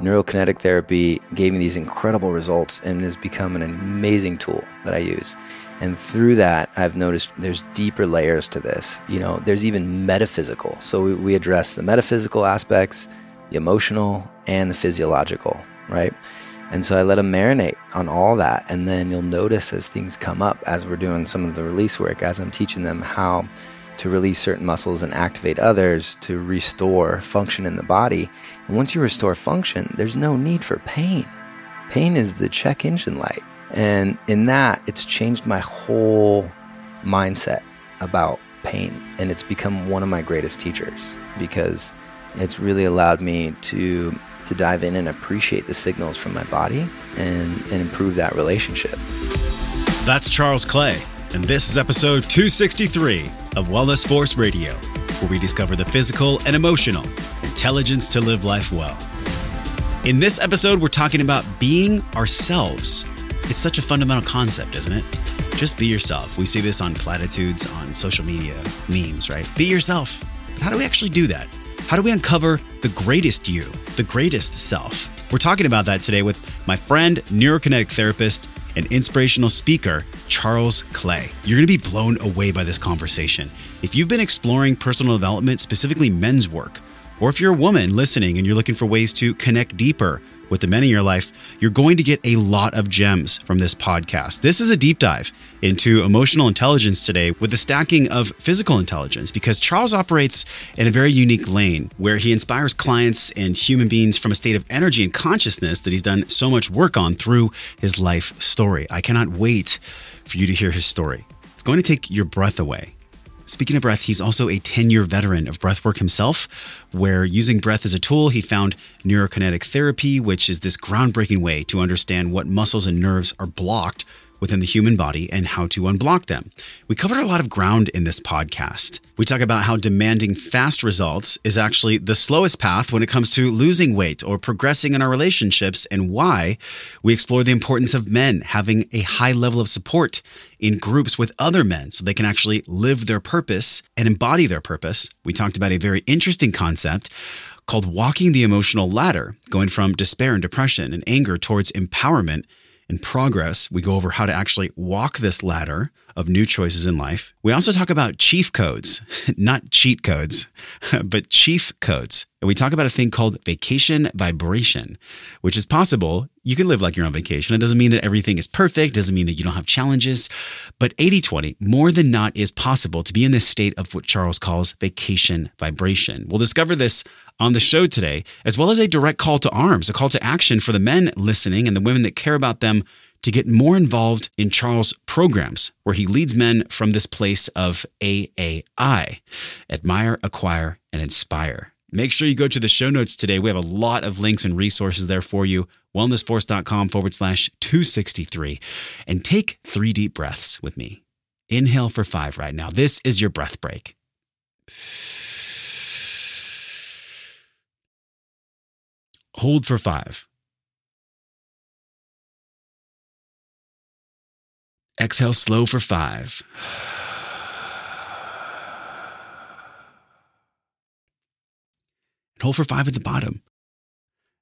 neurokinetic therapy gave me these incredible results and has become an amazing tool that I use. And through that, I've noticed there's deeper layers to this. You know, there's even metaphysical. So we, we address the metaphysical aspects, the emotional, and the physiological, right? And so I let them marinate on all that. And then you'll notice as things come up, as we're doing some of the release work, as I'm teaching them how to release certain muscles and activate others to restore function in the body. And once you restore function, there's no need for pain. Pain is the check engine light. And in that, it's changed my whole mindset about pain. And it's become one of my greatest teachers because it's really allowed me to to dive in and appreciate the signals from my body and, and improve that relationship. That's Charles Clay, and this is episode 263 of Wellness Force Radio, where we discover the physical and emotional intelligence to live life well. In this episode, we're talking about being ourselves. It's such a fundamental concept, isn't it? Just be yourself. We see this on platitudes, on social media, memes, right? Be yourself. But how do we actually do that? How do we uncover the greatest you, the greatest self? We're talking about that today with my friend, neurokinetic therapist, and inspirational speaker, Charles Clay. You're going to be blown away by this conversation. If you've been exploring personal development, specifically men's work, or if you're a woman listening and you're looking for ways to connect deeper with the men in your life, you're going to get a lot of gems from this podcast. This is a deep dive into emotional intelligence today with the stacking of physical intelligence because Charles operates in a very unique lane where he inspires clients and human beings from a state of energy and consciousness that he's done so much work on through his life story. I cannot wait for you to hear his story. It's going to take your breath away. Speaking of breath, he's also a 10 year veteran of breathwork himself, where using breath as a tool, he found neurokinetic therapy, which is this groundbreaking way to understand what muscles and nerves are blocked within the human body and how to unblock them. We covered a lot of ground in this podcast. We talk about how demanding fast results is actually the slowest path when it comes to losing weight or progressing in our relationships, and why we explore the importance of men having a high level of support in groups with other men so they can actually live their purpose and embody their purpose. We talked about a very interesting concept called walking the emotional ladder, going from despair and depression and anger towards empowerment in progress, we go over how to actually walk this ladder of new choices in life. We also talk about chief codes, not cheat codes, but chief codes. And we talk about a thing called vacation vibration, which is possible. You can live like you're on vacation. It doesn't mean that everything is perfect, doesn't mean that you don't have challenges. But 80 20, more than not, is possible to be in this state of what Charles calls vacation vibration. We'll discover this on the show today, as well as a direct call to arms, a call to action for the men listening and the women that care about them to get more involved in Charles' programs, where he leads men from this place of AAI admire, acquire, and inspire. Make sure you go to the show notes today. We have a lot of links and resources there for you. Wellnessforce.com forward slash 263. And take three deep breaths with me. Inhale for five right now. This is your breath break. Hold for five. Exhale slow for five. And hold for five at the bottom.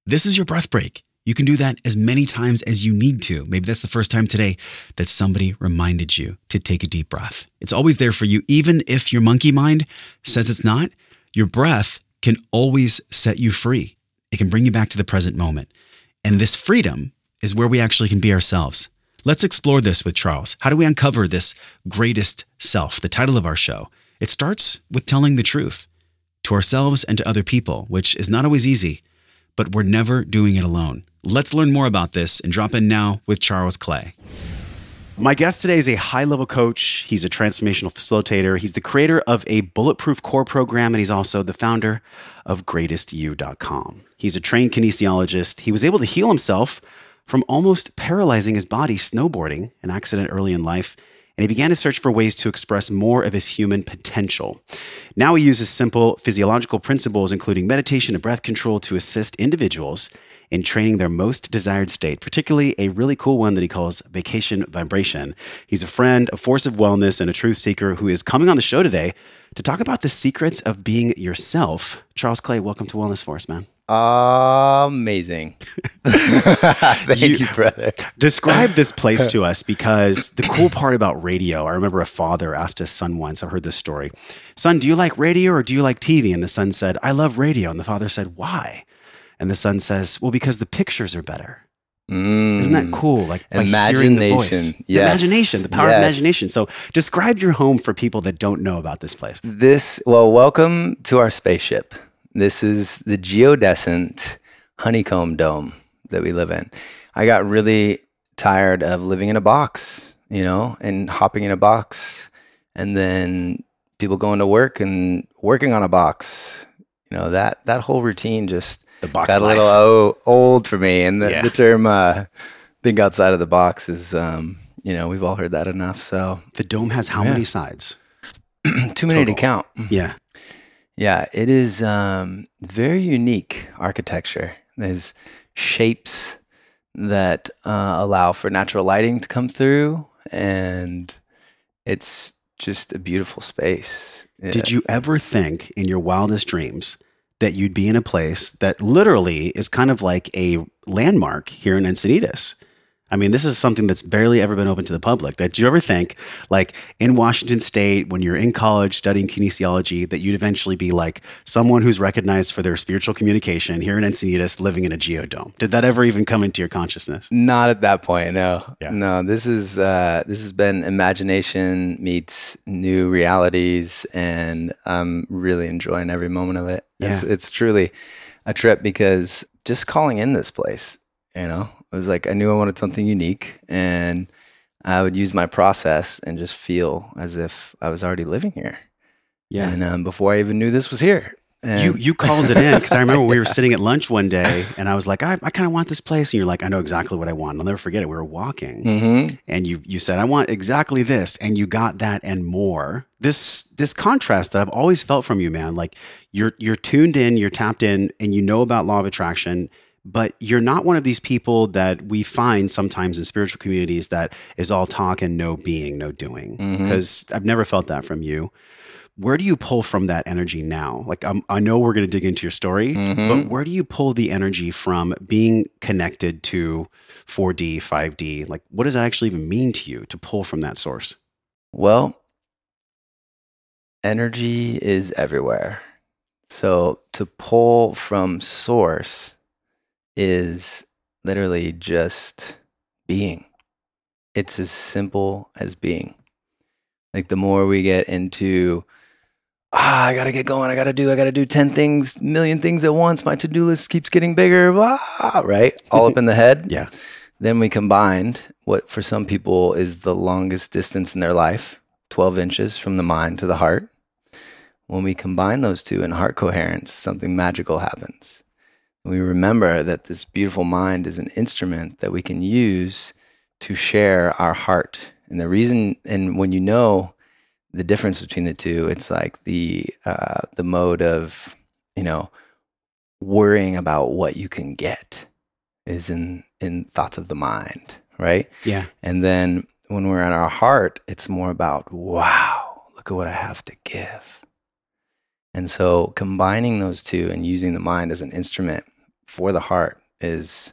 This is your breath break. You can do that as many times as you need to. Maybe that's the first time today that somebody reminded you to take a deep breath. It's always there for you, even if your monkey mind says it's not. Your breath can always set you free, it can bring you back to the present moment. And this freedom is where we actually can be ourselves. Let's explore this with Charles. How do we uncover this greatest self, the title of our show? It starts with telling the truth to ourselves and to other people, which is not always easy, but we're never doing it alone. Let's learn more about this and drop in now with Charles Clay. My guest today is a high level coach. He's a transformational facilitator. He's the creator of a bulletproof core program, and he's also the founder of greatestyou.com. He's a trained kinesiologist. He was able to heal himself from almost paralyzing his body snowboarding, an accident early in life, and he began to search for ways to express more of his human potential. Now he uses simple physiological principles, including meditation and breath control, to assist individuals in training their most desired state, particularly a really cool one that he calls vacation vibration. He's a friend, a force of wellness, and a truth seeker who is coming on the show today to talk about the secrets of being yourself. Charles Clay, welcome to Wellness Force, man. amazing. Thank you, You- brother. Describe this place to us because the cool part about radio, I remember a father asked his son once, I heard this story, Son, do you like radio or do you like TV? And the son said, I love radio. And the father said, Why? And the son says, Well, because the pictures are better. Isn't that Mm. cool? Like hearing the voice. Imagination. The imagination, the power of imagination. So describe your home for people that don't know about this place. This, well, welcome to our spaceship. This is the geodesic honeycomb dome that we live in. I got really tired of living in a box, you know, and hopping in a box and then people going to work and working on a box. You know, that that whole routine just The box got a life. little old for me. And the, Yeah. the term uh, think outside of the box is, um, you know, we've all heard that enough. So the dome has how Yeah. many sides? too many to count. Yeah. Yeah, it is um, very unique architecture. There's shapes that uh, allow for natural lighting to come through, and it's just a beautiful space. Did you ever think in your wildest dreams that you'd be in a place that literally is kind of like a landmark here in Encinitas? I mean, this is something that's barely ever been open to the public. Did you ever think, like in Washington State, when you're in college studying kinesiology, that you'd eventually be like someone who's recognized for their spiritual communication here in Encinitas living in a geodome? Did that ever even come into your consciousness? Not at that point, no. Yeah. No, this is uh, this has been imagination meets new realities, and I'm really enjoying every moment of it. It's, it's truly a trip because just calling in this place, you know, it was like I knew I wanted something unique, and I would use my process and just feel as if I was already living here. Yeah. And um, before I even knew this was here, and You you called it in because I remember we were sitting at lunch one day and I was like, I, I kind of want this place. And you're like, I know exactly what I want. I'll never forget it. We were walking Mhm. and you you said, I want exactly this. And you got that and more. This this contrast that I've always felt from you, man. Like you're you're tuned in, you're tapped in, and you know about law of attraction. But you're not one of these people that we find sometimes in spiritual communities that is all talk and no being, no doing. Because I've never felt that from you. Where do you pull from that energy now? Like I'm, I know we're going to dig into your story, Mhm. but where do you pull the energy from being connected to 4D, 5D? Like, what does that actually even mean to you to pull from that source? Well, energy is everywhere. So to pull from source is literally just being. It's as simple as being. Like the more we get into, ah, I gotta get going, I gotta do, I gotta do 10 things, million things at once, my to do list keeps getting bigger, ah, right? All up in the head. Yeah. Then we combined what for some people is the longest distance in their life 12 inches from the mind to the heart. When we combine those two in heart coherence, something magical happens. We remember that this beautiful mind is an instrument that we can use to share our heart. And the reason, and when you know the difference between the two, it's like the uh, the mode of you know worrying about what you can get is in in thoughts of the mind, right? Yeah. And then when we're in our heart, it's more about, wow, look at what I have to give. And so combining those two and using the mind as an instrument for the heart is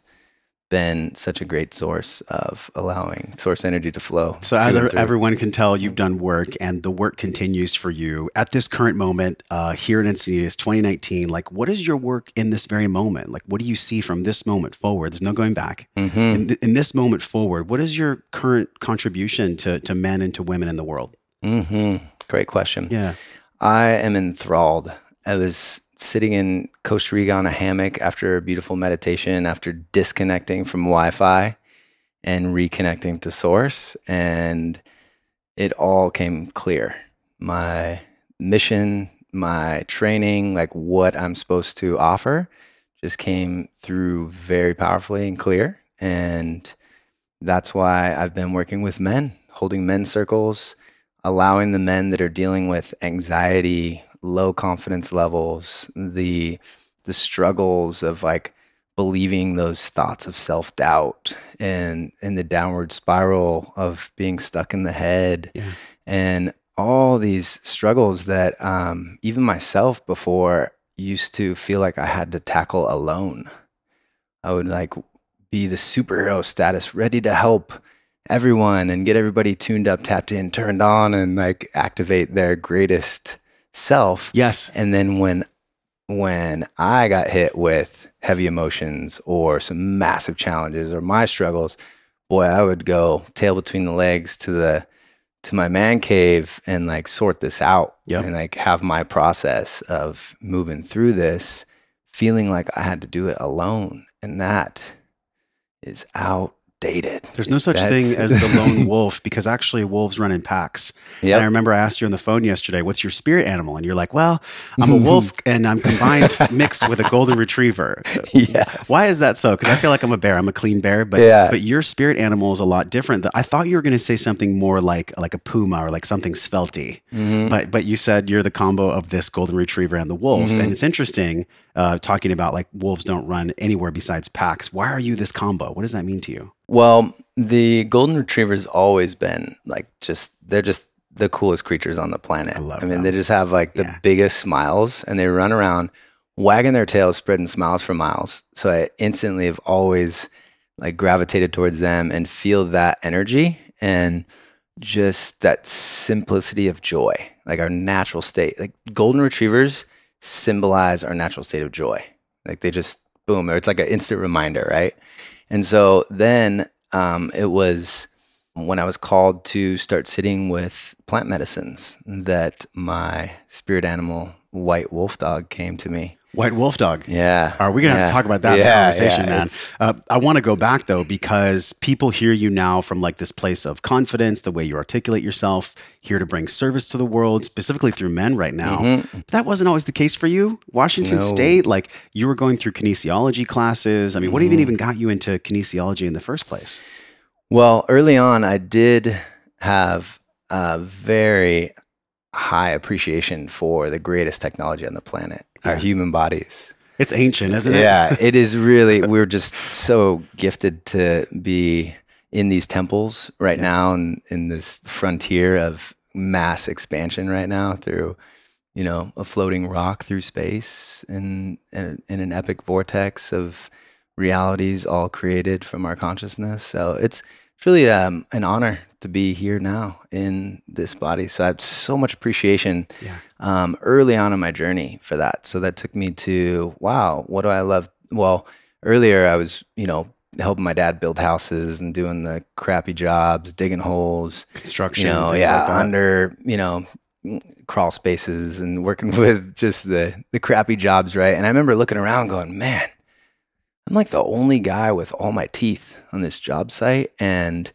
been such a great source of allowing source energy to flow. So, as everyone can tell, you've done work and the work continues for you at this current moment uh, here in Encinitas 2019. Like, what is your work in this very moment? Like, what do you see from this moment forward? There's no going back. Mhm. In, th- in this moment forward, what is your current contribution to, to men and to women in the world? Mhm. Great question. Yeah. I am enthralled. I was sitting in Costa Rica on a hammock after a beautiful meditation, after disconnecting from Wi Fi and reconnecting to source. And it all came clear. My mission, my training, like what I'm supposed to offer, just came through very powerfully and clear. And that's why I've been working with men, holding men circles, allowing the men that are dealing with anxiety, low confidence levels, the the struggles of like believing those thoughts of self-doubt and and the downward spiral of being stuck in the head Yeah. and all these struggles that um, even myself before used to feel like I had to tackle alone. I would like be the superhero status, ready to help everyone and get everybody tuned up, tapped in, turned on, and like activate their greatest self. Yes. And then when when I got hit with heavy emotions or some massive challenges or my struggles, boy, I would go tail between the legs to the to my man cave and like sort this out Yep. and like have my process of moving through this, feeling like I had to do it alone. And that is There's no such That's- thing as the lone wolf because actually wolves run in packs. And I remember I asked you on the phone yesterday, what's your spirit animal? And you're like, well, I'm a wolf and I'm combined mixed with a golden retriever. Yes. Why is that so? Because I feel like I'm a bear. I'm a clean bear, but Yeah. but your spirit animal is a lot different. I thought you were going to say something more like like a puma or like something svelty, Mhm. but but you said you're the combo of this golden retriever and the wolf, Mhm. and it's interesting uh, talking about like wolves don't run anywhere besides packs. Why are you this combo? What does that mean to you? Well, the golden retriever's always been like just they're just the coolest creatures on the planet. I love mean, them. they just have like the Yeah. biggest smiles and they run around wagging their tails, spreading smiles for miles. So I instantly have always like gravitated towards them and feel that energy and just that simplicity of joy, like our natural state. Like golden retrievers symbolize our natural state of joy. Like they just boom, it's like an instant reminder, right? And so then um, it was when I was called to start sitting with plant medicines that my spirit animal, white wolf dog, came to me. White wolf dog. Yeah. Are we gonna have Yeah. to talk about that in the Yeah, conversation, yeah, man? Uh, I want to go back though because people hear you now from like this place of confidence, the way you articulate yourself, here to bring service to the world, specifically through men right now. Mhm. But that wasn't always the case for you. Washington No. State, like you were going through kinesiology classes. I mean, what even Mhm. even got you into kinesiology in the first place? Well, early on, I did have a very high appreciation for the greatest technology on the planet, our human bodies. It's ancient, isn't it? Yeah, it is really. We're just so gifted to be in these temples right Yeah. now, and in this frontier of mass expansion right now through, you know, a floating rock through space and in, in an epic vortex of realities all created from our consciousness. So it's it's really um, an honor to be here now in this body. So I have so much appreciation Yeah. um, early on in my journey for that. So that took me to wow, what do I love? Well, earlier I was you know helping my dad build houses and doing the crappy jobs, digging holes, Construction. you know, yeah, like under you know crawl spaces and working with just the the crappy jobs, right? And I remember looking around, going, man. I'm like the only guy with all my teeth on this job site, and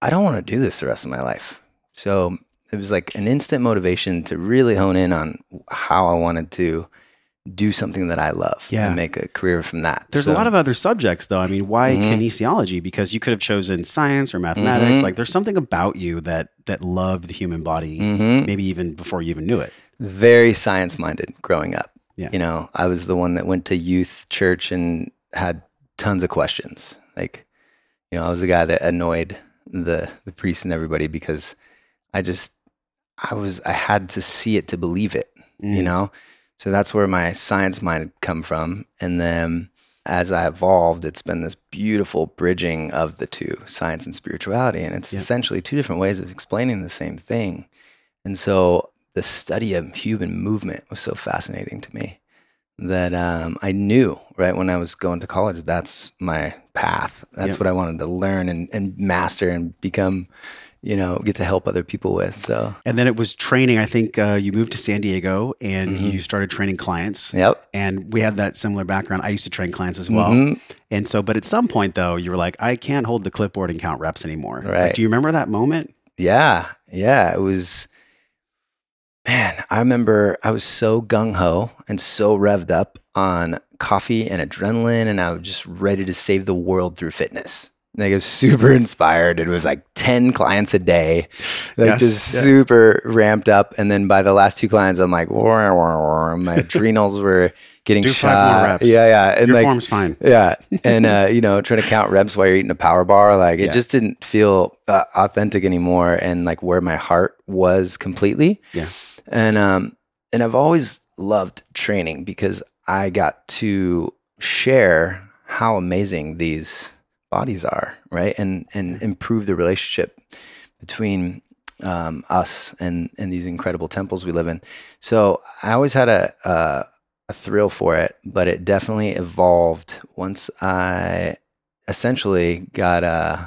I don't want to do this the rest of my life. So it was like an instant motivation to really hone in on how I wanted to do something that I love Yeah. and make a career from that. There's So- a lot of other subjects, though. I mean, why Mhm. kinesiology? Because you could have chosen science or mathematics. Mhm. Like, there's something about you that that loved the human body, Mhm. maybe even before you even knew it. very science minded growing up. Yeah. You know, I was the one that went to youth church and had tons of questions. Like, you know, I was the guy that annoyed the the priest and everybody because I just I was I had to see it to believe it, you Mm. know? So that's where my science mind had come from. And then as I evolved, it's been this beautiful bridging of the two, science and spirituality. And it's Yeah. essentially two different ways of explaining the same thing. And so the study of human movement was so fascinating to me that um, I knew right when I was going to college that's my path. That's Yep. what I wanted to learn and, and master and become, you know, get to help other people with. So, And then it was training. I think uh, you moved to San Diego and Mhm. you started training clients. yep. And we have that similar background. I used to train clients as well. Mhm. And so, but at some point, though, you were like, I can't hold the clipboard and count reps anymore. Like, Right. do you remember that moment? Yeah. Yeah. It was, man, I remember I was so gung ho and so revved up on coffee and adrenaline, and I was just ready to save the world through fitness. Like I was super inspired. It was like 10 clients a day, like Yes, just yeah. super ramped up. And then by the last two clients, I'm like, "Wah, wah, wah." my adrenals were getting Do shot. five more reps. Yeah. Yeah. And Your like, form's fine. yeah, and uh, you know, trying to count reps while you're eating a power bar, like it Yeah. just didn't feel uh, authentic anymore, and like where my heart was completely. Yeah. And um, and I've always loved training because I got to share how amazing these bodies are, right? And and improve the relationship between um, us and and these incredible temples we live in. So I always had a, a a thrill for it, but it definitely evolved once I essentially got uh,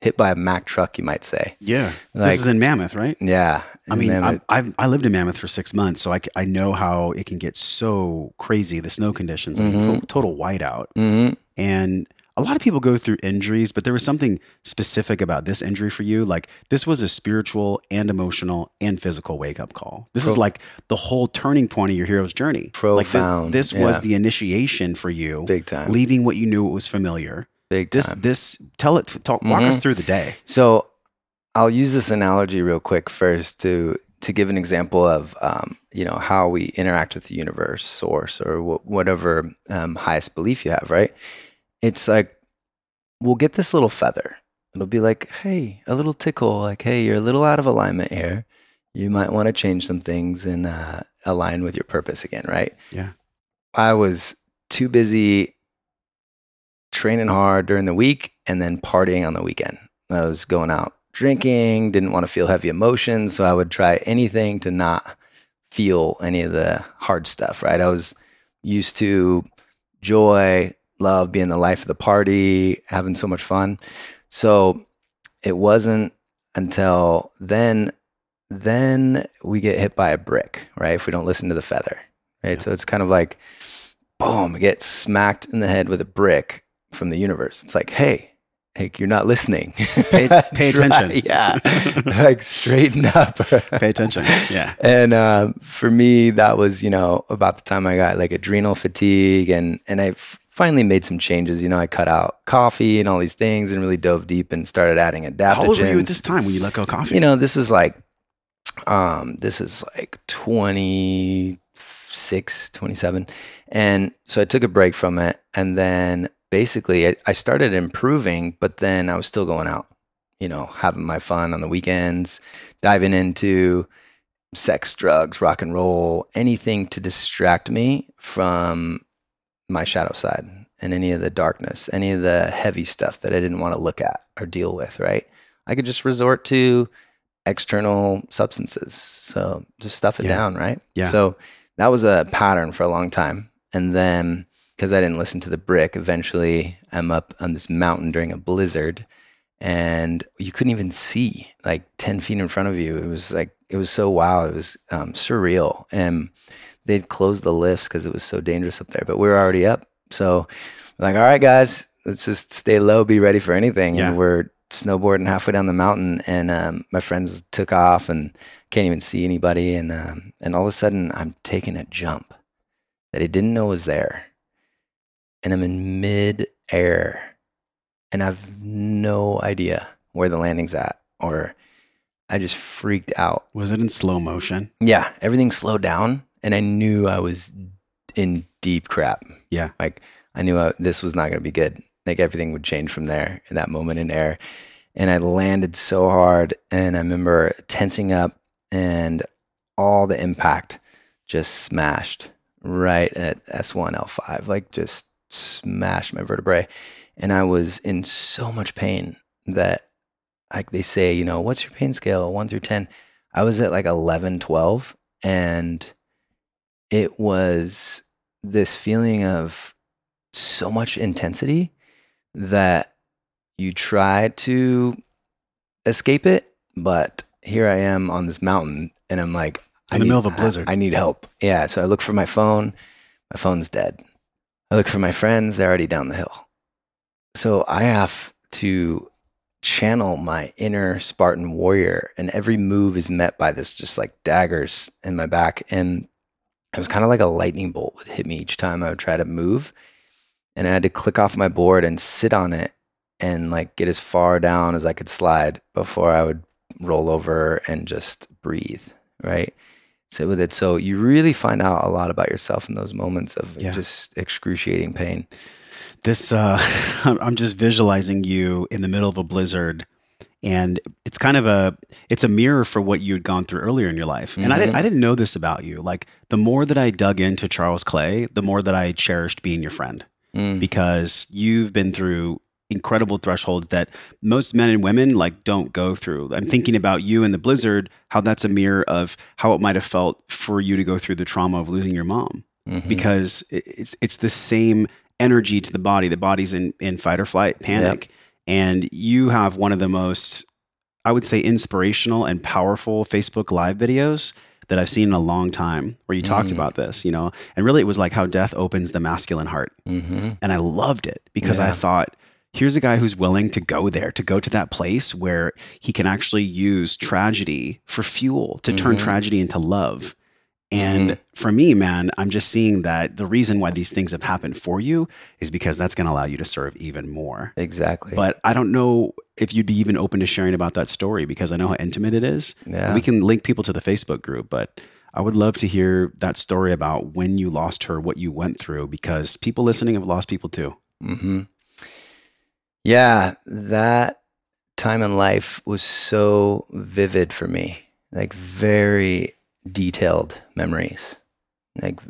hit by a Mack truck, you might say. Yeah. Like- this is in Mammoth, right? Yeah, I mean, I, I've, I lived in Mammoth for six months, so I, I know how it can get so crazy, the snow conditions, I mean, Mhm. total whiteout. Mhm. And a lot of people go through injuries, but there was something specific about this injury for you. Like this was a spiritual and emotional and physical wake up call. This is like the whole turning point of your hero's journey. Profound, Like this, this was the initiation for you, big time, leaving what you knew was familiar. big This, time. this, tell it, talk, walk us Mhm. through the day. So I'll use this analogy real quick first to to give an example of um, you know how we interact with the universe, source, or wh- whatever um, highest belief you have. Right? It's like we'll get this little feather. It'll be like, hey, a little tickle. Like, hey, you're a little out of alignment here. You might want to change some things and uh, align with your purpose again. Right? Yeah. I was too busy training hard during the week and then partying on the weekend. I was going out drinking, didn't want to feel heavy emotions, so I would try anything to not feel any of the hard stuff, right? I was used to joy, love, being the life of the party, having so much fun. So it wasn't until then then we get hit by a brick, right? If we don't listen to the feather. Right? Yeah. So it's kind of like boom, we get smacked in the head with a brick from the universe. It's like, hey, hey, you're not listening. Pay- pay attention. Yeah. like straighten up. Pay attention. Yeah. And um, for me, that was you know about the time I got like adrenal fatigue, and and I finally made some changes. You know, I cut out coffee and all these things, and really dove deep and started adding adaptogens. How old were you at this time when you let go of coffee? You know, this is like, um, this is like 26, 27. And so I took a break from it. And then basically I, I started improving, but then I was still going out, you know, having my fun on the weekends, diving into sex, drugs, rock and roll, anything to distract me from my shadow side and any of the darkness, any of the heavy stuff that I didn't want to look at or deal with, right? I could just resort to external substances. So just stuff it Yeah. down, right? Yeah. So that was a pattern for a long time. And then because I didn't listen to the brick, eventually I'm up on this mountain during a blizzard and you couldn't even see like 10 feet in front of you. It was like, it was so wild. It was um, surreal. And they'd close the lifts because it was so dangerous up there, but we were already up. So, like, all right, guys, let's just stay low, be ready for anything. Yeah. And we're snowboarding halfway down the mountain, and um, my friends took off and can't even see anybody. And um, and all of a sudden, I'm taking a jump that I didn't know was there, and I'm in mid air, and I've no idea where the landing's at, or I just freaked out. Was it in slow motion? Yeah, everything slowed down, and I knew I was in deep crap. Yeah. like I knew I, this was not going to be good. Like everything would change from there in that moment in air, and I landed so hard, and I remember tensing up, and all the impact just smashed right at S1L5, like just smashed my vertebrae, and I was in so much pain that, like they say, you know, what's your pain scale, one through ten? I was at like 11, 12, and it was this feeling of so much intensity that you try to escape it, but here I am on this mountain, and I'm like, "I'm In the need- middle of a blizzard. I, I need help. Yeah, so I look for my phone. My phone's dead. I look for my friends. They're already down the hill. So I have to channel my inner Spartan warrior, and every move is met by this just like daggers in my back. And it was kind of like a lightning bolt would hit me each time I would try to move. And I had to click off my board and sit on it and like get as far down as I could slide before I would roll over and just breathe. Right. Sit with it. So you really find out a lot about yourself in those moments of Yeah. just excruciating pain. This, uh, I'm I'm just visualizing you in the middle of a blizzard and it's kind of a it's a mirror for what you'd gone through earlier in your life. And I didn't Mhm. I didn't know this about you. Like the more that I dug into Charles Clay, the more that I cherished being your friend Mm. because you've been through incredible thresholds that most men and women like don't go through. I'm thinking about you and the blizzard, how that's a mirror of how it might have felt for you to go through the trauma of losing your mom Mhm. because it's it's the same energy to the body. The body's in in fight or flight, panic, and you have one of the most I would say inspirational and powerful Facebook live videos that I've seen in a long time where you talked Mm. about this, you know. And really it was like how death opens the masculine heart. Mhm. And I loved it because I thought here's a guy who's willing to go there, to go to that place where he can actually use tragedy for fuel, to turn Mhm. tragedy into love. And Mhm. for me, man, I'm just seeing that the reason why these things have happened for you is because that's going to allow you to serve even more. Exactly. But I don't know if you'd be even open to sharing about that story because I know how intimate it is. yeah. We can link people to the Facebook group, but I would love to hear that story about when you lost her, what you went through, because people listening have lost people too. hmm Yeah, that time in life was so vivid for me. Like very detailed memories. Like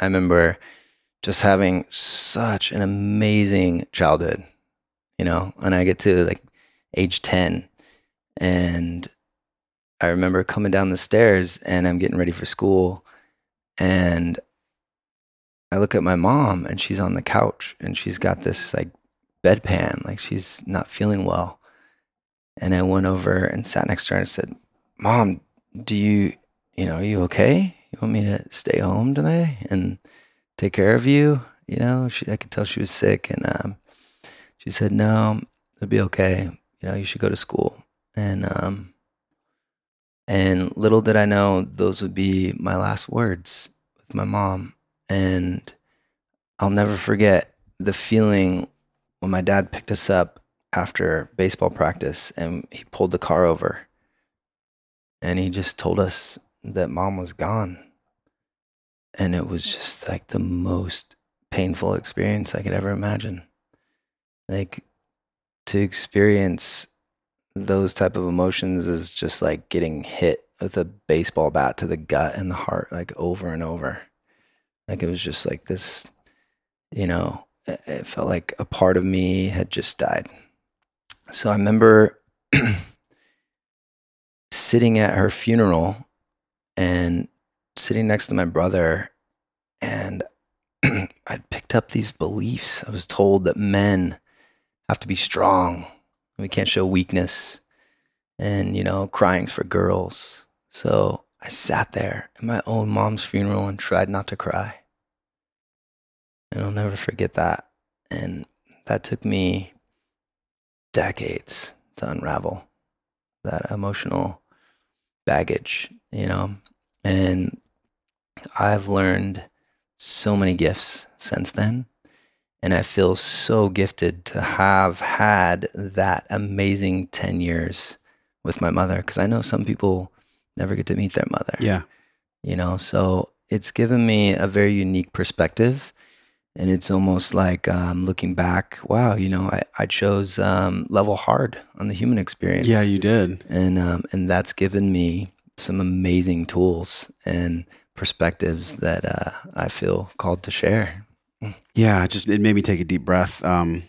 I remember just having such an amazing childhood, you know, and I get to like age 10 and I remember coming down the stairs and I'm getting ready for school and I look at my mom and she's on the couch and she's got this like bedpan, like she's not feeling well. And I went over and sat next to her and said, Mom, do you, you know, are you okay? You want me to stay home today and take care of you? You know, she, I could tell she was sick. And um, she said, No, it'll be okay. You know, you should go to school. And, um, and little did I know those would be my last words with my mom. And I'll never forget the feeling when my dad picked us up after baseball practice and he pulled the car over and he just told us that mom was gone. And it was just like the most painful experience I could ever imagine. Like to experience those type of emotions is just like getting hit with a baseball bat to the gut and the heart like over and over. Like it was just like this, you know, it felt like a part of me had just died. So I remember sitting at her funeral and sitting next to my brother and I'd picked up these beliefs. I was told that men have to be strong. We can't show weakness. And, you know, crying's for girls. So I sat there at my own mom's funeral and tried not to cry. And I'll never forget that. And that took me decades to unravel that emotional baggage, you know? And I've learned so many gifts since then. And I feel so gifted to have had that amazing 10 years with my mother because I know some people never get to meet their mother Yeah. you know so it's given me a very unique perspective and it's almost like um, looking back wow you know i, I chose um, level hard on the human experience Yeah, you did. and um, and that's given me some amazing tools and perspectives that uh, i feel called to share Yeah, it just it made me take a deep breath um,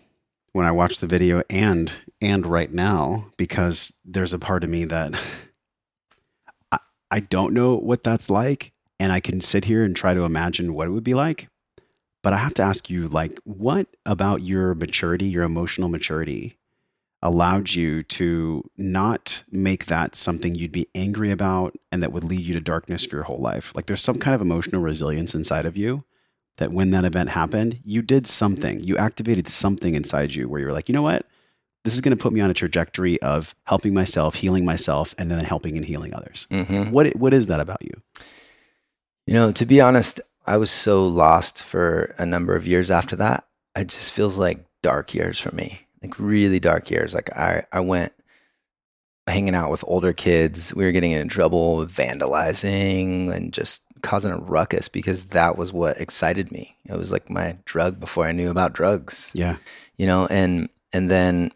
when I watched the video and and right now because there's a part of me that I, I don't know what that's like and I can sit here and try to imagine what it would be like. But I have to ask you like what about your maturity, your emotional maturity allowed you to not make that something you'd be angry about and that would lead you to darkness for your whole life? Like there's some kind of emotional resilience inside of you that when that event happened, you did something. You activated something inside you where you were like, you know what? This is going to put me on a trajectory of helping myself, healing myself, and then helping and healing others. mm-hmm. What what is that about you? You know, to be honest, I was so lost for a number of years after that. It just feels like dark years for me, like really dark years. Like I, I went hanging out with older kids. We were getting in trouble with vandalizing and just causing a ruckus because that was what excited me. It was like my drug before I knew about drugs Yeah. you know and and then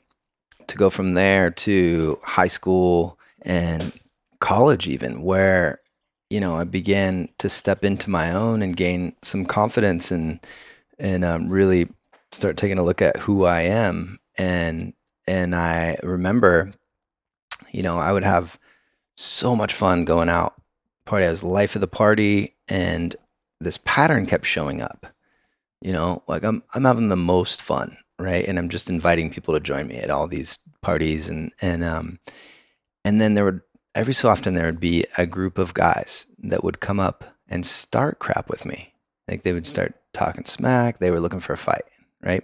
to go from there to high school and college, even where, you know, I began to step into my own and gain some confidence and, and um, really start taking a look at who I am. And, and I remember, you know, I would have so much fun going out party. I was life of the party, and this pattern kept showing up. You know, like I'm I'm having the most fun, right? And I'm just inviting people to join me at all these parties, and and um, and then there would every so often there would be a group of guys that would come up and start crap with me. Like they would start talking smack. They were looking for a fight, right?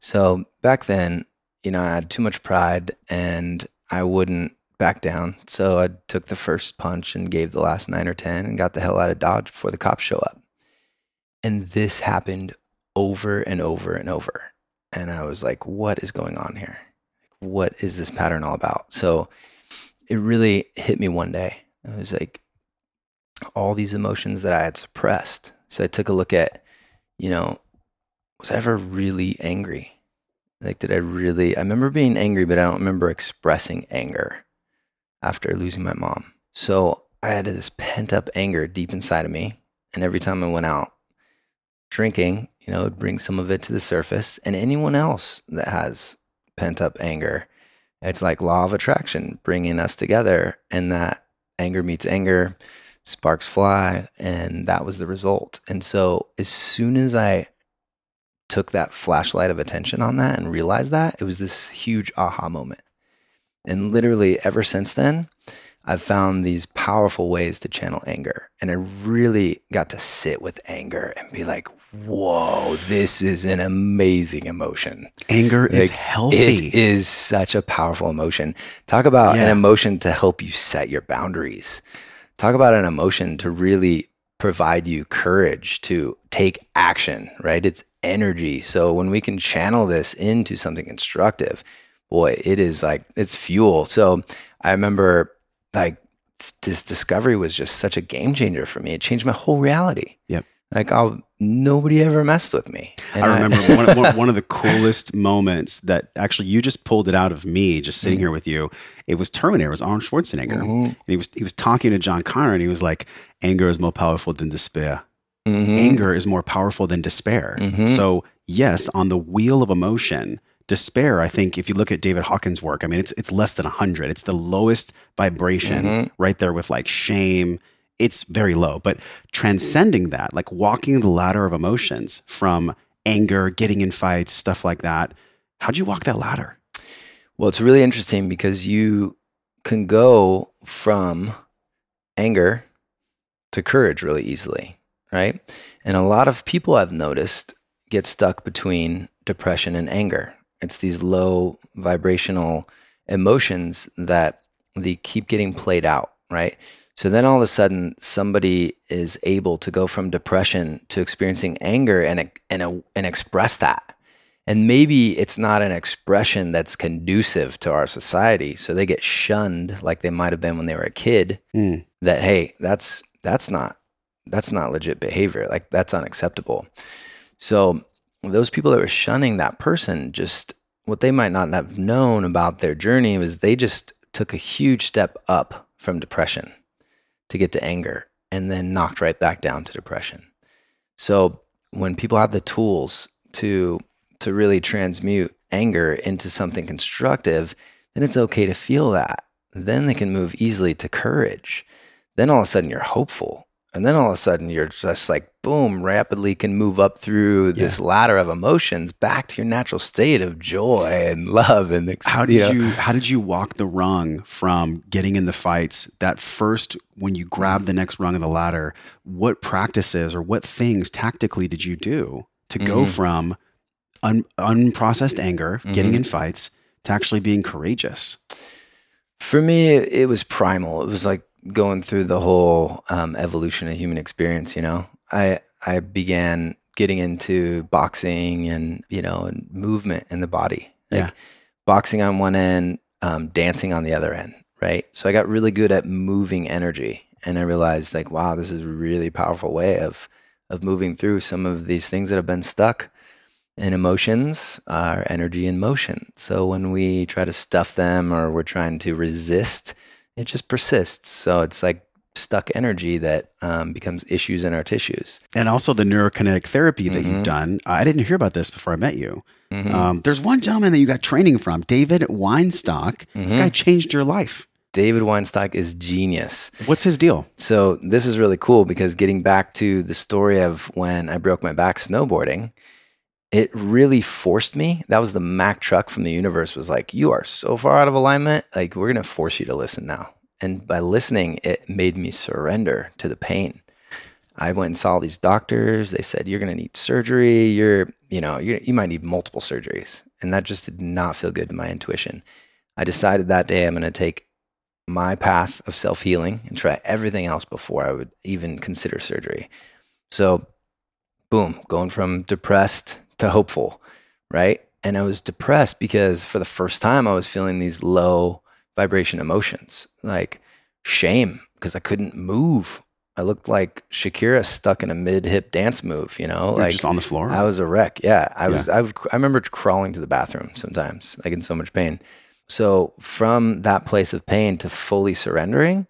So back then, you know, I had too much pride, and I wouldn't back down. So I took the first punch and gave the last nine or 10 and got the hell out of Dodge before the cops show up. And this happened over and over and over. And I was like, what is going on here? What is this pattern all about? So it really hit me one day. I was like, all these emotions that I had suppressed. So I took a look at, you know, was I ever really angry? Like, did I really? I remember being angry, but I don't remember expressing anger after losing my mom. So I had this pent up anger deep inside of me. And every time I went out drinking, you know, it would bring some of it to the surface. And anyone else that has pent up anger, it's like law of attraction bringing us together. And that anger meets anger, sparks fly. And that was the result. And so as soon as I took that flashlight of attention on that and realized that, it was this huge aha moment. And literally, ever since then, I've found these powerful ways to channel anger. And I really got to sit with anger and be like, whoa, this is an amazing emotion. Anger Like, is healthy. It is such a powerful emotion. Talk about an emotion to help you set your boundaries. Talk about an emotion to really provide you courage to take action, right? It's energy. So when we can channel this into something constructive, boy, it is like it's fuel. So I remember like this discovery was just such a game changer for me. It changed my whole reality. Yep. Like I'll nobody ever messed with me. And I remember one, one, one of the coolest moments that actually you just pulled it out of me just sitting here with you. It was Terminator. It was Arnold Schwarzenegger, Mhm. and he was he was talking to John Connor, and he was like, "Anger is more powerful than despair. Mhm. Anger is more powerful than despair." Mhm. So yes, on the wheel of emotion, despair. I think if you look at David Hawkins' work, I mean, it's it's less than hundred. It's the lowest vibration, Mhm. right there with like shame. It's very low, but transcending that, like walking the ladder of emotions from anger, getting in fights, stuff like that. How'd you walk that ladder? Well, it's really interesting because you can go from anger to courage really easily, right? And a lot of people I've noticed get stuck between depression and anger. It's these low vibrational emotions that they keep getting played out, right? So then all of a sudden somebody is able to go from depression to experiencing anger and and and express that. And maybe it's not an expression that's conducive to our society. So they get shunned like they might have been when they were a kid Mm. that hey, that's that's not that's not legit behavior. Like that's unacceptable. So those people that were shunning that person just what they might not have known about their journey was they just took a huge step up from depression to get to anger and then knocked right back down to depression. So when people have the tools to to really transmute anger into something constructive, then it's okay to feel that. Then they can move easily to courage. Then all of a sudden you're hopeful. And then all of a sudden you're just like, boom, rapidly can move up through this ladder of emotions back to your natural state of joy and love. And ex- How you did know. you how did you walk the rung from getting in the fights that first when you grab the next rung of the ladder? What practices or what things tactically did you do to go Mhm. from un, unprocessed anger, getting Mhm. in fights, to actually being courageous? For me, it was primal. It was like going through the whole um, evolution of human experience. You know, I I began getting into boxing and you know and movement in the body. Like Yeah. boxing on one end, um, dancing on the other end. Right. So I got really good at moving energy, and I realized like, wow, this is a really powerful way of of moving through some of these things that have been stuck. And emotions are energy in motion. So when we try to stuff them or we're trying to resist, it just persists. So it's like stuck energy that um, becomes issues in our tissues. And also the neurokinetic therapy that Mhm. you've done. I didn't hear about this before I met you. Mhm. Um, there's one gentleman that you got training from, David Weinstock. This Mhm. guy changed your life. David Weinstock is genius. What's his deal? So this is really cool because getting back to the story of when I broke my back snowboarding, it really forced me. That was the Mack truck from the universe was like, you are so far out of alignment. Like we're going to force you to listen now. And by listening, it made me surrender to the pain. I went and saw these doctors. They said, you're going to need surgery. You're, you know, you you might need multiple surgeries. And that just did not feel good to my intuition. I decided that day I'm going to take my path of self healing and try everything else before I would even consider surgery. So, boom, going from depressed to hopeful, right? And I was depressed because for the first time I was feeling these low vibration emotions like shame because I couldn't move. I looked like Shakira stuck in a mid hip dance move, you know, You're like just on the floor. I was a wreck. Yeah, I was. I would. I remember crawling to the bathroom sometimes, like in so much pain. So from that place of pain to fully surrendering,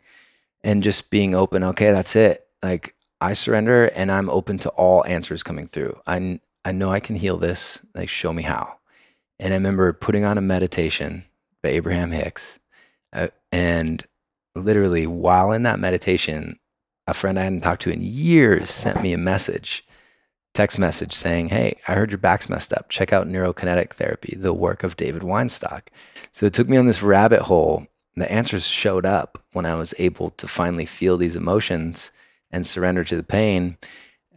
and just being open. Okay, that's it. Like I surrender, and I'm open to all answers coming through. I I know I can heal this. Like show me how. And I remember putting on a meditation by Abraham Hicks, uh, and literally while in that meditation, a friend I hadn't talked to in years sent me a message text message saying, Hey, I heard your back's messed up. Check out neurokinetic therapy, the work of David Weinstock. So it took me on this rabbit hole. The answers showed up when I was able to finally feel these emotions and surrender to the pain.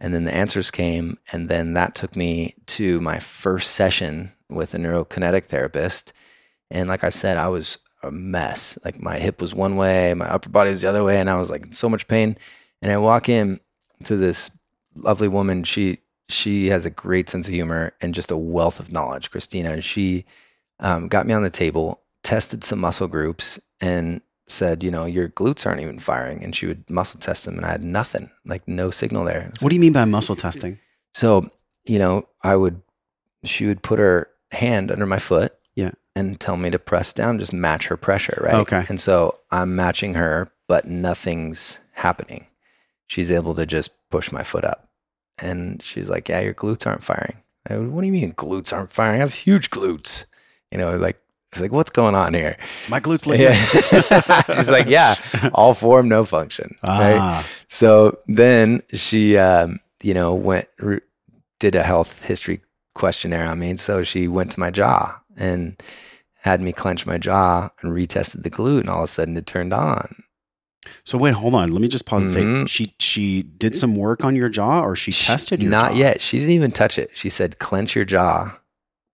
And then the answers came. And then that took me to my first session with a neurokinetic therapist. And like I said, I was a mess. Like my hip was one way, my upper body was the other way, and I was like in so much pain. And I walk in to this lovely woman. She she has a great sense of humor and just a wealth of knowledge, Christina. And she um, got me on the table, tested some muscle groups, and said, you know, your glutes aren't even firing. And she would muscle test them, and I had nothing, like no signal there. What do you mean by muscle testing? so, you know, I would, she would put her hand under my foot. Yeah. And tell me to press down, just match her pressure, right? Okay. And so I'm matching her, but nothing's happening. She's able to just push my foot up. And she's like, Yeah, your glutes aren't firing. I What do you mean glutes aren't firing? I have huge glutes. You know, like, it's like, What's going on here? My glutes look Yeah. good. she's like, Yeah, all form, no function. Right. Ah, So then she, um, you know, went re- did a health history questionnaire on me. And so she went to my jaw and had me clench my jaw and retested the glute, and all of a sudden it turned on. so wait, hold on. Let me just pause and say Mhm. she she did some work on your jaw, or she tested your Not jaw? yet. She didn't even touch it. She said, clench your jaw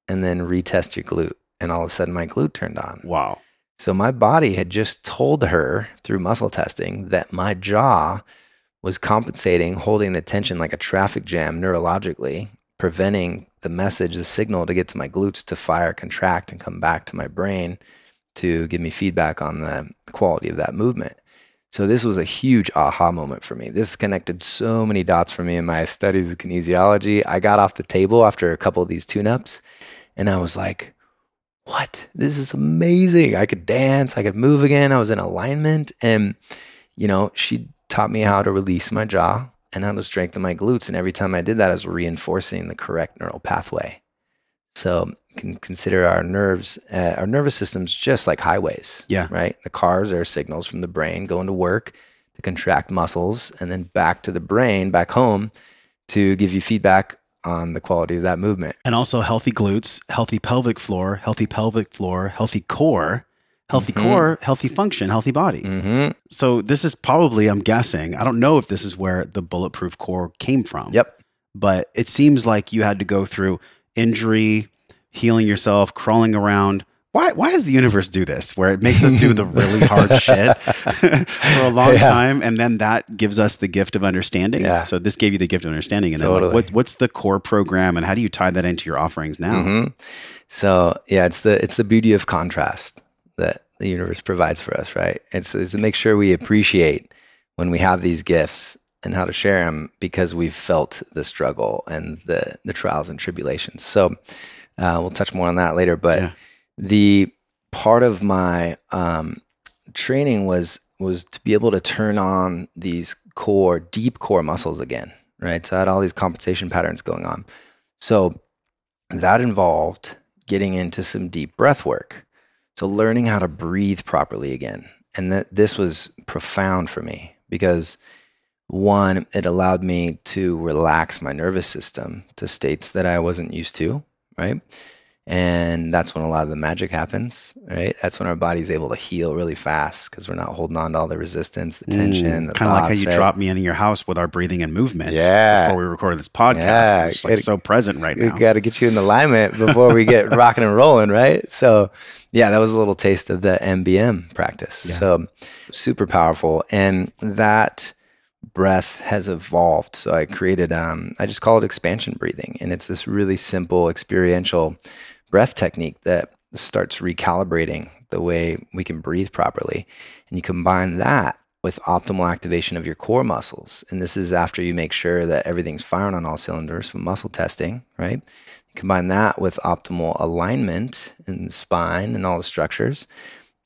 and then retest your glute. And all of a sudden my glute turned on. Wow. So my body had just told her through muscle testing that my jaw was compensating, holding the tension like a traffic jam neurologically, preventing the message, the signal to get to my glutes to fire, contract, and come back to my brain to give me feedback on the quality of that movement. So this was a huge aha moment for me. This connected so many dots for me in my studies of kinesiology. I got off the table after a couple of these tune-ups and I was like, what? This is amazing. I could dance, I could move again. I was in alignment. And, you know, she taught me how to release my jaw and how to strengthen my glutes. And every time I did that, I was reinforcing the correct neural pathway. So can consider our nerves, uh, our nervous system's just like highways. Yeah. Right. The cars are signals from the brain going to work to contract muscles and then back to the brain, back home to give you feedback on the quality of that movement. And also healthy glutes, healthy pelvic floor, healthy pelvic floor, healthy core, healthy Mhm. core, healthy function, healthy body. Mm-hmm. So this is probably, I'm guessing, I don't know if this is where the bulletproof core came from. Yep. But it seems like you had to go through injury, healing yourself, crawling around. Why, why does the universe do this where it makes us do the really hard shit for a long Yeah. time and then that gives us the gift of understanding? Yeah. So this gave you the gift of understanding. And then like, what, what's the core program and how do you tie that into your offerings now? hmm So yeah, it's the it's the beauty of contrast that the universe provides for us, right? It's, it's to make sure we appreciate when we have these gifts and how to share them because we've felt the struggle and the the trials and tribulations. So uh, we'll touch more on that later. But Yeah. The part of my um, training was was to be able to turn on these core deep core muscles again right? So i had all these compensation patterns going on. So that involved getting into some deep breath work. So learning how to breathe properly again. And that this was profound for me because one it allowed me to relax my nervous system to states that i wasn't used to right and that's when a lot of the magic happens, right? That's when our body's able to heal really fast because we're not holding on to all the resistance, the tension, the kind of like how you right? dropped me in your house with our breathing and movement Yeah. before we recorded this podcast. Yeah, it's like gotta- so present right now. We got to get you in alignment before we get rocking and rolling, right? So, yeah, that was a little taste of the MBM practice. Yeah. So, super powerful, and that breath has evolved. So, I created, um, I just call it expansion breathing, and it's this really simple experiential breath technique that starts recalibrating the way we can breathe properly, and you combine that with optimal activation of your core muscles. And this is after you make sure that everything's firing on all cylinders from muscle testing, right? Combine that with optimal alignment in the spine and all the structures.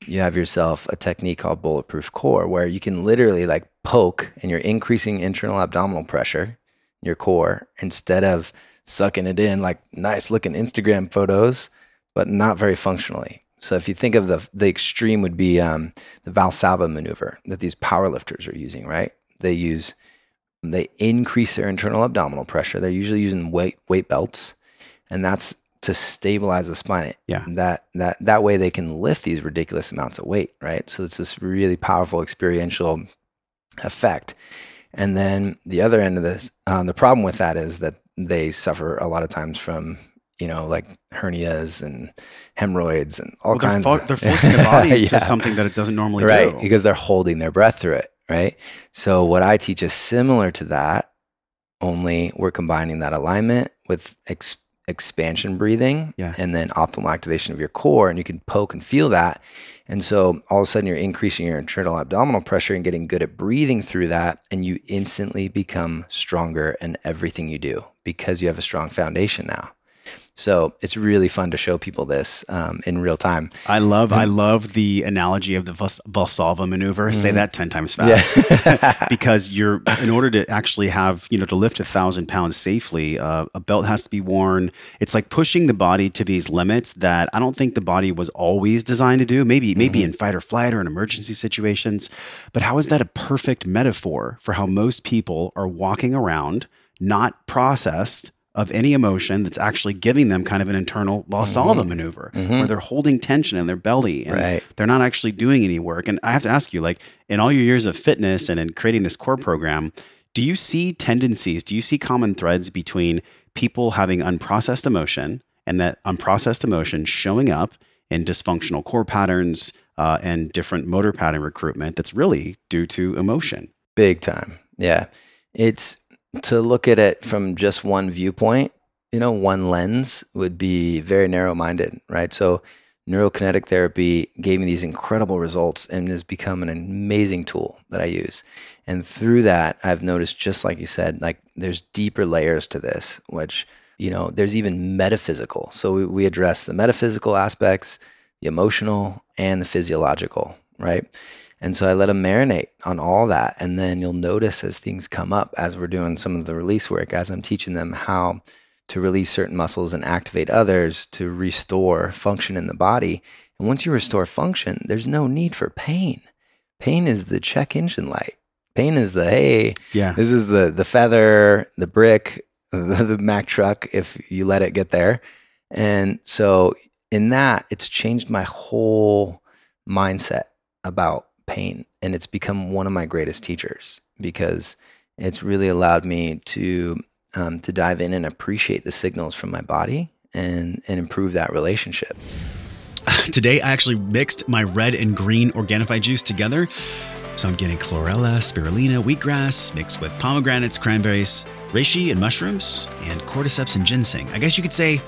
You have yourself a technique called bulletproof core where you can literally like poke and you're increasing internal abdominal pressure in your core instead of sucking it in like nice looking Instagram photos, but not very functionally. So if you think of the the extreme would be um, the Valsalva maneuver that these powerlifters are using, right? They use they increase their internal abdominal pressure. They're usually using weight weight belts, and that's to stabilize the spine. Yeah. That that that way they can lift these ridiculous amounts of weight, right? So it's this really powerful experiential effect. And then the other end of this, um, the problem with that is that they suffer a lot of times from you know like hernias and hemorrhoids and all Well, they're, kinds. fo- of, they're forcing the body Yeah to something that it doesn't normally right do. because they're holding their breath through it right so what i teach is similar to that only we're combining that alignment with ex- expansion breathing Yeah. and then optimal activation of your core and you can poke and feel that and so all of a sudden you're increasing your internal abdominal pressure and getting good at breathing through that and you instantly become stronger in everything you do because you have a strong foundation now so it's really fun to show people this um, in real time I love I love the analogy of the Valsalva maneuver. Say that ten times fast. Mm-hmm. yeah because you're in order to actually have you know to lift a thousand pounds safely uh, a belt has to be worn it's like pushing the body to these limits that i don't think the body was always designed to do maybe maybe in fight or flight or in emergency situations but how is that a perfect metaphor for how most people are walking around not processed of any emotion that's actually giving them kind of an internal Valsalva maneuver where they're holding tension in their belly and Right. they're not actually doing any work. And I have to ask you, like, in all your years of fitness and in creating this core program, do you see tendencies? Do you see common threads between people having unprocessed emotion and that unprocessed emotion showing up in dysfunctional core patterns uh, and different motor pattern recruitment that's really due to emotion? Big time. Yeah. It's to look at it from just one viewpoint, you know, one lens would be very narrow minded, right? So, neurokinetic therapy gave me these incredible results and has become an amazing tool that I use. And through that, I've noticed, just like you said, like there's deeper layers to this, which, you know, there's even metaphysical. So, we, we address the metaphysical aspects, the emotional, and the physiological, right? And so I let them marinate on all that. And then you'll notice as things come up, as we're doing some of the release work, as I'm teaching them how to release certain muscles and activate others to restore function in the body. And once you restore function, there's no need for pain. Pain is the check engine light. Pain is the, hey, Yeah. this is the the feather, the brick, the, the Mack truck if you let it get there. And so in that, it's changed my whole mindset about pain and it's become one of my greatest teachers because it's really allowed me to um, to dive in and appreciate the signals from my body and and improve that relationship. Today, I actually mixed my red and green Organifi juice together. So I'm getting chlorella, spirulina, wheatgrass mixed with pomegranates, cranberries, reishi and mushrooms, and cordyceps and ginseng. I guess you could say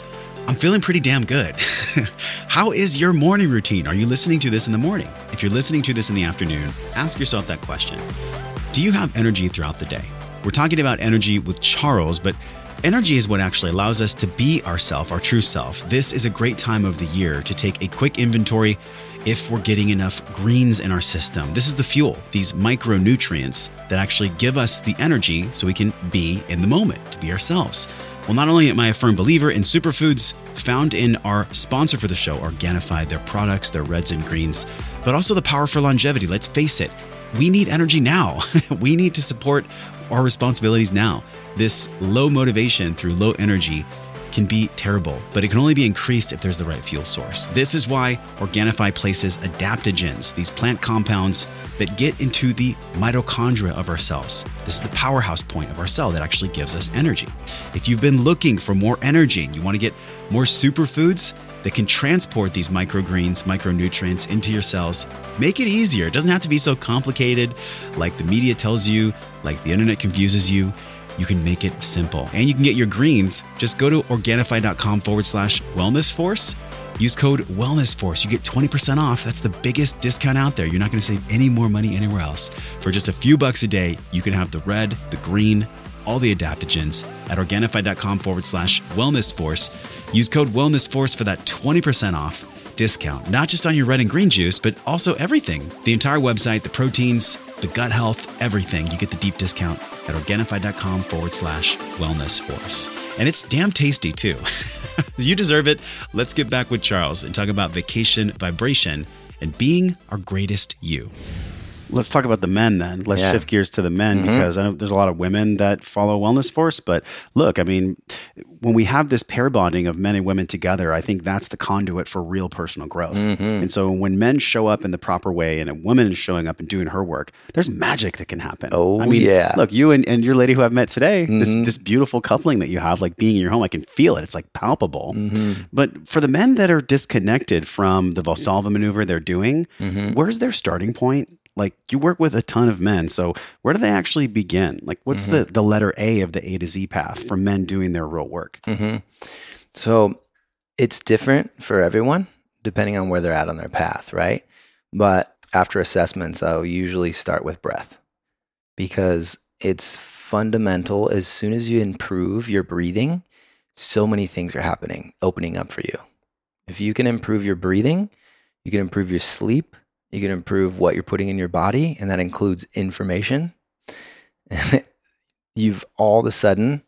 I'm feeling pretty damn good. How is your morning routine? Are you listening to this in the morning? If you're listening to this in the afternoon, ask yourself that question. Do you have energy throughout the day? We're talking about energy with Charles, but energy is what actually allows us to be ourself, our true self. This is a great time of the year to take a quick inventory if we're getting enough greens in our system. This is the fuel, these micronutrients that actually give us the energy so we can be in the moment, to be ourselves. Well, not only am I a firm believer in superfoods found in our sponsor for the show, Organifi, their products, their reds and greens, but also the power for longevity. Let's face it, we need energy now. we need to support our responsibilities now. This low motivation through low energy can be terrible, but it can only be increased if there's the right fuel source. This is why Organifi places adaptogens, these plant compounds that get into the mitochondria of our cells. This is the powerhouse point of our cell that actually gives us energy. If you've been looking for more energy and you want to get more superfoods, that can transport these microgreens, micronutrients into your cells. Make it easier. It doesn't have to be so complicated like the media tells you, like the internet confuses you you can make it simple. And you can get your greens. Just go to Organifi.com forward slash wellness force. Use code Wellness Force. You get 20% off. That's the biggest discount out there. You're not going to save any more money anywhere else. For just a few bucks a day, you can have the red, the green, all the adaptogens at Organifi.com forward slash Wellness Force. Use code Wellness Force for that 20% off discount, not just on your red and green juice, but also everything. The entire website, the proteins, the gut health, everything. You get the deep discount at Organifi.com forward slash wellness force. And it's damn tasty too. you deserve it. Let's get back with Charles and talk about vacation vibration and being our greatest you. Let's talk about the men then. Let's Yeah. shift gears to the men Mhm. because I know there's a lot of women that follow Wellness Force. But look, I mean, when we have this pair bonding of men and women together, I think that's the conduit for real personal growth. Mhm. And so when men show up in the proper way and a woman is showing up and doing her work, there's magic that can happen. Oh, I mean, yeah. Look, you and, and your lady who I've met today, this, Mhm. this beautiful coupling that you have, like being in your home, I can feel it. It's like palpable. Mhm. But for the men that are disconnected from the Valsalva maneuver they're doing, Mhm. where's their starting point? Like you work with a ton of men, so where do they actually begin? Like what's the the letter A of the A to Z path for men doing their real work? hmm So it's different for everyone depending on where they're at on their path, right? But after assessments, I'll usually start with breath because it's fundamental. As soon as you improve your breathing, so many things are happening, opening up for you. If you can improve your breathing, you can improve your sleep, you can improve what you're putting in your body, and that includes information. You've all of a sudden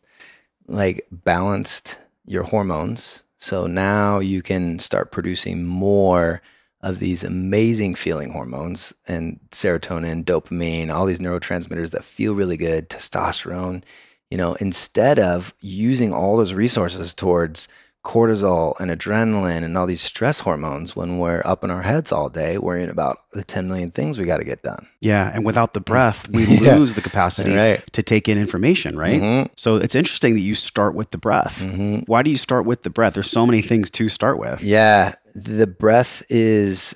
like balanced your hormones. So now you can start producing more of these amazing feeling hormones and serotonin, dopamine, all these neurotransmitters that feel really good, testosterone, you know, instead of using all those resources towards cortisol and adrenaline and all these stress hormones when we're up in our heads all day worrying about the 10 million things we got to get done. Yeah, and without the breath, we Yeah. lose the capacity Right. to take in information, right? Mhm. So it's interesting that you start with the breath. Mhm. Why do you start with the breath? There's so many things to start with. Yeah, the breath is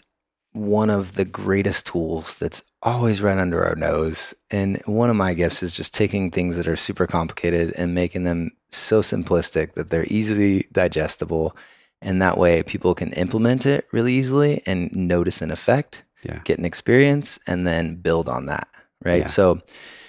one of the greatest tools that's always right under our nose. And one of my gifts is just taking things that are super complicated and making them so simplistic that they're easily digestible. And that way people can implement it really easily and notice an effect, Yeah. get an experience, and then build on that. Right. Yeah. So,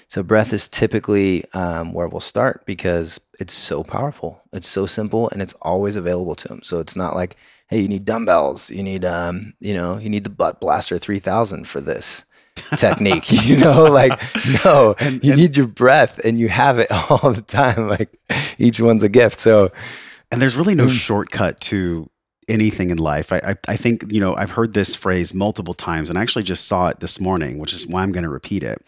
so breath is typically um, where we'll start because it's so powerful. It's so simple and it's always available to them. So it's not like, hey, you need dumbbells, you need, um, you know, you need the butt blaster three thousand for this technique. you know, like no, And- you and- need your breath and you have it all the time. Like each one's a gift. So And there's really no Mm. shortcut to anything in life. I, I, I think, you know, I've heard this phrase multiple times and I actually just saw it this morning, which is why I'm going to repeat it.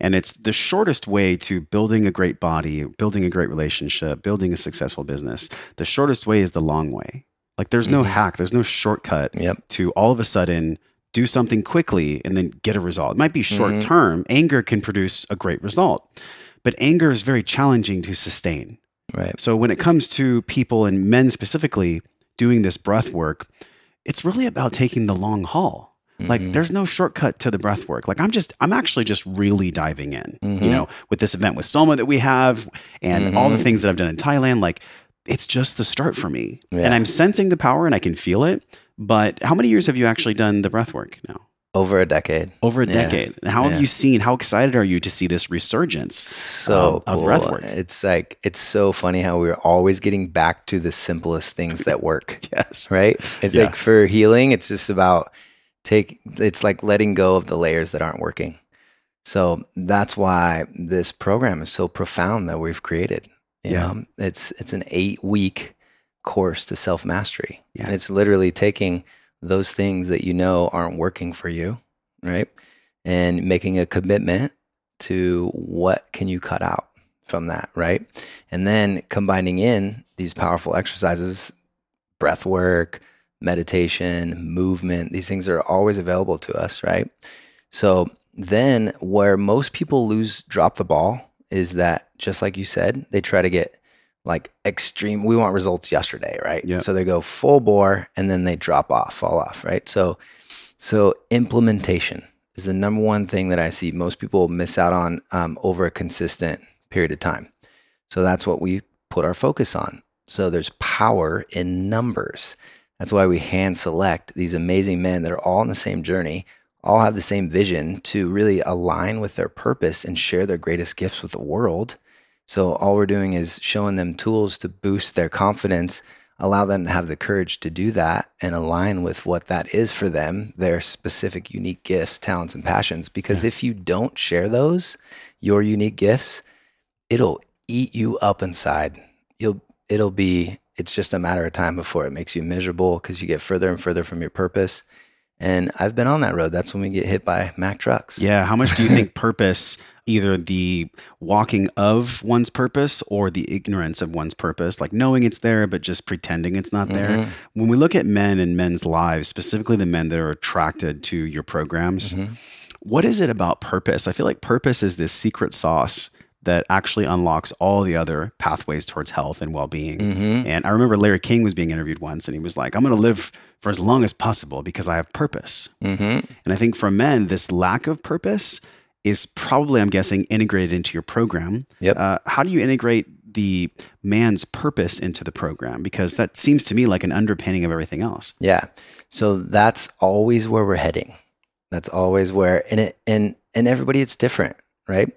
And it's the shortest way to building a great body, building a great relationship, building a successful business. The shortest way is the long way. Like there's no Mhm. hack, there's no shortcut yep. to all of a sudden do something quickly and then get a result. It might be short Mhm. term. Anger can produce a great result, but anger is very challenging to sustain. Right. So when it comes to people and men specifically doing this breath work, it's really about taking the long haul. Like Mhm. there's no shortcut to the breath work. Like I'm just I'm actually just really diving in. Mhm. You know, with this event with Soma that we have and all the Mhm. things that I've done in Thailand, like it's just the start for me. Yeah. And I'm sensing the power and I can feel it. But how many years have you actually done the breath work now? Over a decade. Over a Yeah. decade. How Yeah. have you seen? How excited are you to see this resurgence? So um, of cool. breathwork? It's like it's so funny how we're always getting back to the simplest things that work. Yes. right? It's Yeah. like for healing, it's just about take it's like letting go of the layers that aren't working. So that's why this program is so profound that we've created. You Yeah. know, it's it's an eight week course to self mastery. Yeah. And it's literally taking those things that you know aren't working for you, right? And making a commitment to what can you cut out from that, right? And then combining in these powerful exercises, breath work, meditation, movement, these things are always available to us, right? So then where most people lose drop the ball is that just like you said, they try to get like extreme we want results yesterday, right? Yeah. So they go full bore and then they drop off, fall off, right? So so implementation is the number one thing that I see most people miss out on um, over a consistent period of time. So that's what we put our focus on. So there's power in numbers. That's why we hand select these amazing men that are all on the same journey, all have the same vision to really align with their purpose and share their greatest gifts with the world. So all we're doing is showing them tools to boost their confidence, allow them to have the courage to do that and align with what that is for them, their specific unique gifts, talents and passions because if you don't share those, your unique gifts, it'll eat you up inside. You'll it'll be it's just a matter of time before it makes you miserable because you get further and further from your purpose. And I've been on that road. That's when we get hit by Mack trucks. Yeah. How much do you think purpose, either the walking of one's purpose or the ignorance of one's purpose, like knowing it's there, but just pretending it's not there? Mhm. When we look at men and men's lives, specifically the men that are attracted to your programs, Mhm. what is it about purpose? I feel like purpose is this secret sauce that actually unlocks all the other pathways towards health and well being. Mhm. And I remember Larry King was being interviewed once and he was like, I'm going to live for as long as possible because I have purpose. Mhm. And I think for men, this lack of purpose is probably, I'm guessing, integrated into your program. Yep. Uh, how do you integrate the man's purpose into the program? Because that seems to me like an underpinning of everything else. Yeah. So that's always where we're heading. That's always where and it and and everybody it's different, right?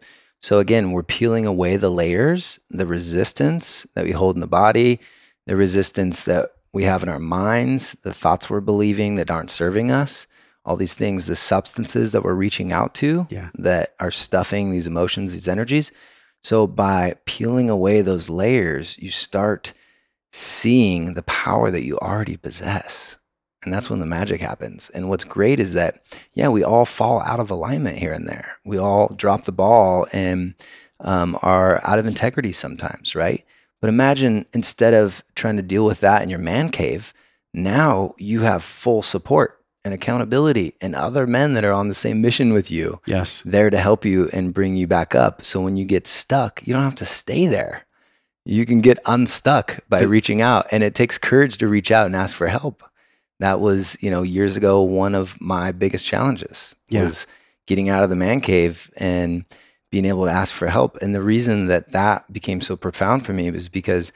So again, we're peeling away the layers, the resistance that we hold in the body, the resistance that we have in our minds, the thoughts we're believing that aren't serving us, all these things, the substances that we're reaching out to Yeah. that are stuffing these emotions, these energies. So by peeling away those layers, you start seeing the power that you already possess. And that's when the magic happens. And what's great is that, yeah, we all fall out of alignment here and there. We all drop the ball and um, are out of integrity sometimes, right? But imagine instead of trying to deal with that in your man cave, now you have full support and accountability and other men that are on the same mission with you Yes. there to help you and bring you back up. So when you get stuck, you don't have to stay there. You can get unstuck by The- reaching out. And it takes courage to reach out and ask for help. That was, you know, years ago, one of my biggest challenges Yeah. was getting out of the man cave and being able to ask for help. And the reason that that became so profound for me was because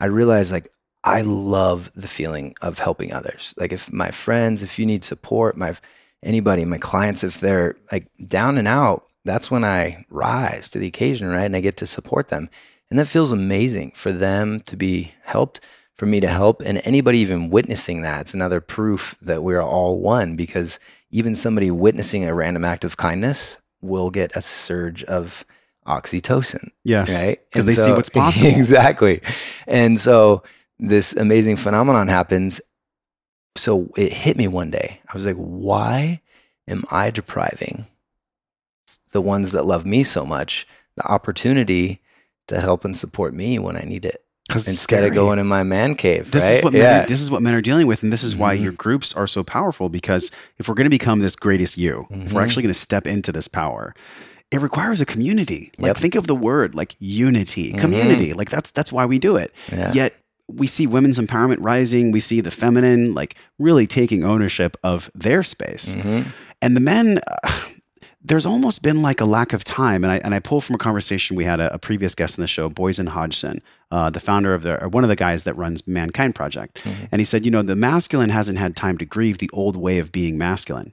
I realized like I love the feeling of helping others. Like if my friends, if you need support, my anybody, my clients, if they're like down and out, that's when I rise to the occasion, right? And I get to support them. And that feels amazing for them to be helped, for me to help, and anybody even witnessing that. It's another proof that we're all one because even somebody witnessing a random act of kindness will get a surge of oxytocin Yes. right? Because they see what's possible. exactly. And so this amazing phenomenon happens. So it hit me one day. I was like, why am I depriving the ones that love me so much the opportunity to help and support me when I need it? Instead of going in my man cave, This right? is what men are, this is what men are dealing with, and this is why Mhm. your groups are so powerful. Because if we're going to become this greatest you, if we're Mhm. actually going to step into this power, it requires a community. Like Yep. think of the word like unity, Mhm. community. Like that's that's why we do it. yeah. Yet we see women's empowerment rising. We see the feminine like really taking ownership of their space, Mhm. and the men. Uh, there's almost been like a lack of time, and I and I pull from a conversation we had a, a previous guest on the show, Boysen Hodgson, uh, the founder of the or one of the guys that runs Mankind Project, Mhm. and he said, you know, the masculine hasn't had time to grieve the old way of being masculine.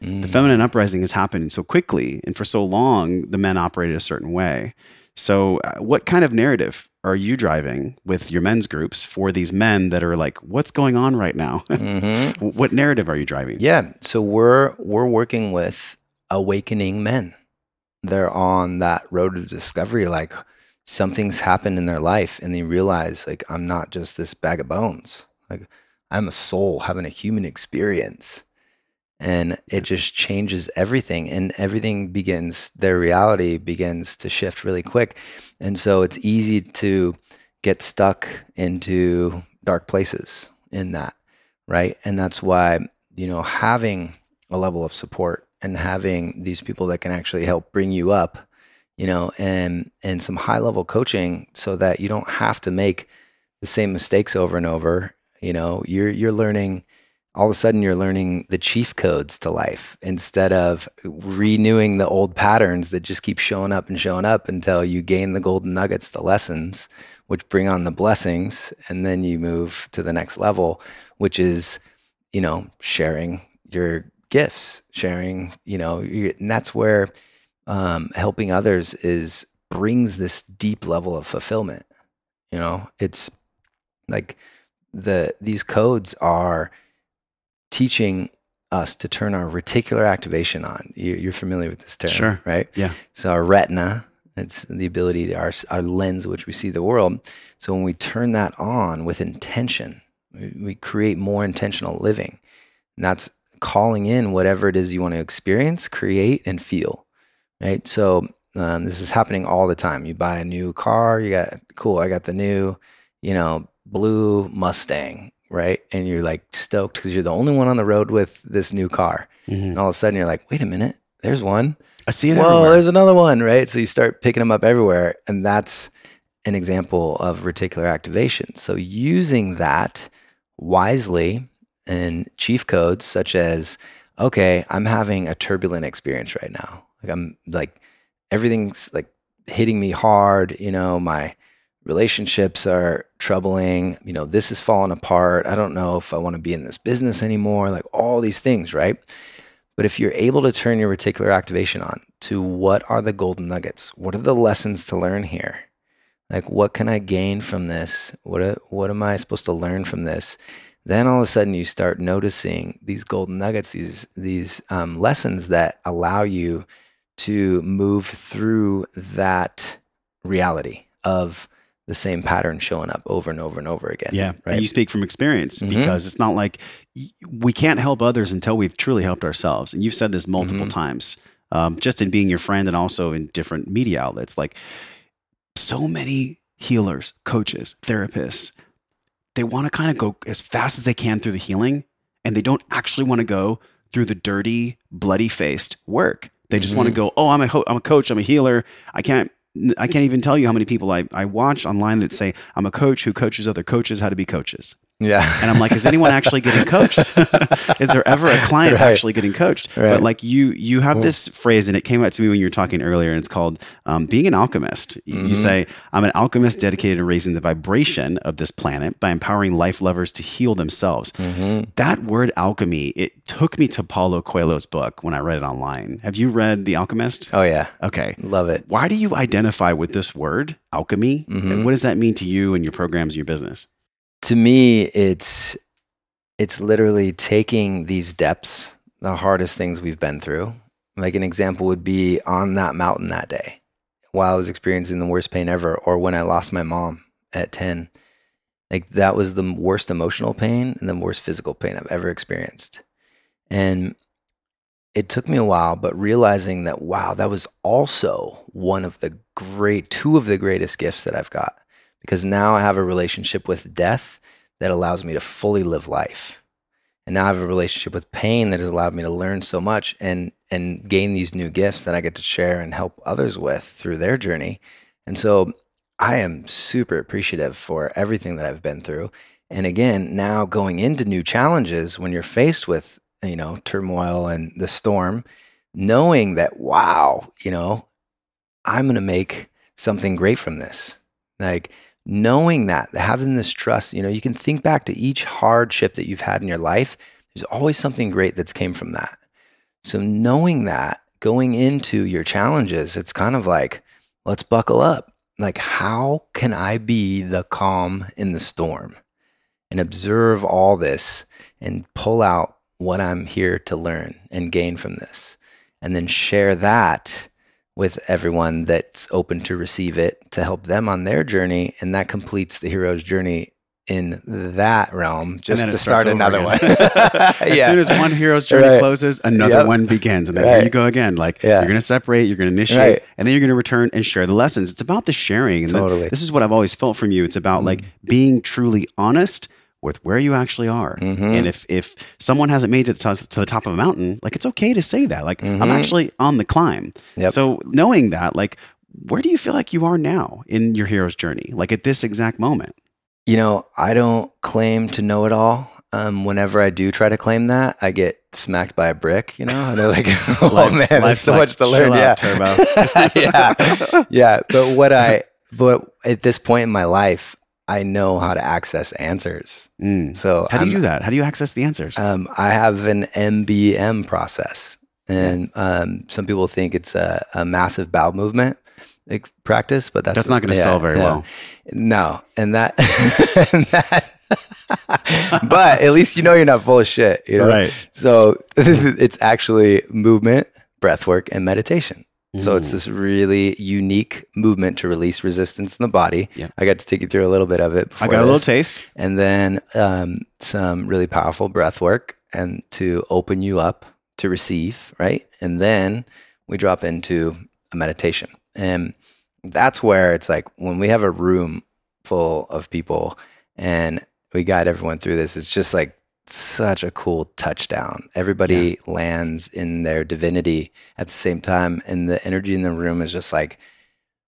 The feminine uprising has happened so quickly, and for so long, the men operated a certain way. So, uh, what kind of narrative are you driving with your men's groups for these men that are like, "What's going on right now?" Mm-hmm. what narrative are you driving? Yeah. So we're we're working with awakening men. They're on that road of discovery, like something's happened in their life, and they realize, like, I'm not just this bag of bones. Like, I'm a soul having a human experience. And it just changes everything, and everything begins, their reality begins to shift really quick. And so it's easy to get stuck into dark places in that, right? And that's why, you know, having a level of support and having these people that can actually help bring you up, you know, and and some high level coaching so that you don't have to make the same mistakes over and over. You know, you're you're learning all of a sudden you're learning the chief codes to life instead of renewing the old patterns that just keep showing up and showing up until you gain the golden nuggets, the lessons, which bring on the blessings, and then you move to the next level, which is, you know, sharing your gifts, sharing, you know, and that's where um, helping others is brings this deep level of fulfillment. You know, it's like the these codes are teaching us to turn our reticular activation on. You, you're familiar with this term, Sure. right? Yeah. So our retina, it's the ability to our our lens which we see the world. So when we turn that on with intention, we, we create more intentional living. And that's calling in whatever it is you want to experience, create, and feel. Right. So um, this is happening all the time. You buy a new car, you got cool. I got the new, you know, blue Mustang, right? And you're like stoked because you're the only one on the road with this new car. Mhm. And all of a sudden you're like, wait a minute, there's one. I see it Whoa, everywhere. there's another one, right? So you start picking them up everywhere. And that's an example of reticular activation. So using that wisely in chief codes, such as, okay, I'm having a turbulent experience right now. Like I'm like, everything's like hitting me hard. You know, my relationships are troubling. You know, this is falling apart. I don't know if I want to be in this business anymore. Like all these things, right? But if you're able to turn your reticular activation on to what are the golden nuggets? What are the lessons to learn here? Like, what can I gain from this? What, what am I supposed to learn from this? Then all of a sudden you start noticing these golden nuggets, these, these um, lessons that allow you to move through that reality of the same pattern showing up over and over and over again. Yeah, Right. and you speak from experience Mhm. because it's not like we can't help others until we've truly helped ourselves. And you've said this multiple Mhm. times, um, just in being your friend and also in different media outlets. Like so many healers, coaches, therapists, they want to kind of go as fast as they can through the healing, and they don't actually want to go through the dirty, bloody faced work. They just want to go, oh, I'm a ho- I'm a coach, I'm a healer. I can't I can't even tell you how many people I, I watch online that say I'm a coach who coaches other coaches how to be coaches. Yeah. And I'm like, is anyone actually getting coached? is there ever a client Right. actually getting coached? Right. But like you, you have this phrase, and it came out to me when you were talking earlier, and it's called um, being an alchemist. You- You Mhm. say, I'm an alchemist dedicated to raising the vibration of this planet by empowering life lovers to heal themselves. Mhm. That word alchemy, it took me to Paulo Coelho's book when I read it online. Have you read The Alchemist? Oh, yeah. Okay. Love it. Why do you identify with this word, alchemy? Mhm. And what does that mean to you and your programs and your business? To me it's it's literally taking these depths the hardest things we've been through. Like an example would be on that mountain that day while i was experiencing the worst pain ever or when i lost my mom at 10 like that was the worst emotional pain and the worst physical pain i've ever experienced. And it took me a while but realizing that wow that was also one of the great two of the greatest gifts that i've got because now I have a relationship with death that allows me to fully live life. And now I have a relationship with pain that has allowed me to learn so much and and gain these new gifts that I get to share and help others with through their journey. And so I am super appreciative for everything that I've been through. And again, now going into new challenges when you're faced with, you know, turmoil and the storm, knowing that wow, you know, I'm going to make something great from this. Like knowing that, having this trust, you know, you can think back to each hardship that you've had in your life. There's always something great that's came from that. So knowing that going into your challenges, it's kind of like, let's buckle up. Like, how can I be the calm in the storm and observe all this and pull out what I'm here to learn and gain from this? And then share that with everyone that's open to receive it to help them on their journey. And that completes the hero's journey in that realm just to start another one. as yeah. soon as one hero's journey right. closes, another yep. one begins. And then right. here you go again. Like yeah. you're going to separate, you're going to initiate, right. and then you're going to return and share the lessons. It's about the sharing. And totally. The, this is what I've always felt from you. It's about mm-hmm. like being truly honest with where you actually are. Mm-hmm. And if if someone hasn't made it to, the, to the top of a mountain, like it's okay to say that. Like mm-hmm. I'm actually on the climb. Yep. So knowing that, like where do you feel like you are now in your hero's journey? Like at this exact moment? You know, I don't claim to know it all. Um, whenever I do try to claim that, I get smacked by a brick, you know, and they're like, "Oh Life, man, there's so like, much to learn." Yeah, turbo. yeah, yeah. But what I, but at this point in my life, I know how to access answers. Mm. So how do you I'm, do that? How do you access the answers? Um, I have an MBM process, and um, some people think it's a, a massive bowel movement practice, but that's that's not going to yeah, sell very yeah. well. No, and that, and that but at least you know you're not full of shit, you know. Right. So it's actually movement, breath work, and meditation. So it's this really unique movement to release resistance in the body. Yeah. I got to take you through a little bit of it. I got this. a little taste, and then um, some really powerful breath work, and to open you up to receive, right? And then we drop into a meditation, and that's where it's like when we have a room full of people and we guide everyone through this, it's just like such a cool touchdown. Everybody yeah. lands in their divinity at the same time. And the energy in the room is just like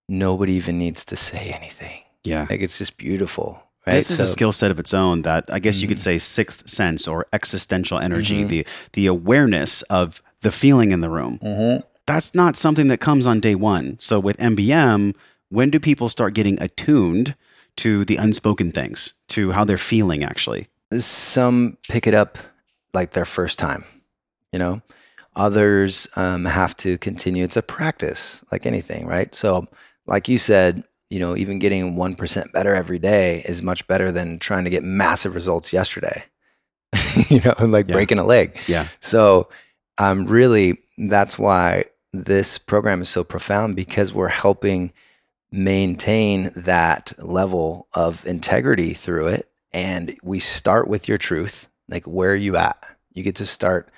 nobody even needs to say anything. Yeah. Like it's just beautiful. Right? This is so, a skill set of its own that I guess mm-hmm. you could mm-hmm. say sixth sense or existential energy, mm-hmm. the the awareness of the feeling in the room. Mm-hmm that's not something that comes on day one. So with MBM, when do people start getting attuned to the unspoken things, to how they're feeling actually? Some pick it up like their first time, you know? Others um, have to continue. It's a practice, like anything, right? So, like you said, you know, even getting 1% better every day is much better than trying to get massive results yesterday, you know, like yeah. breaking a leg. Yeah. So, um, really, that's why this program is so profound because we're helping maintain that level of integrity through it. And we start with your truth. Like, where are you at? You get to start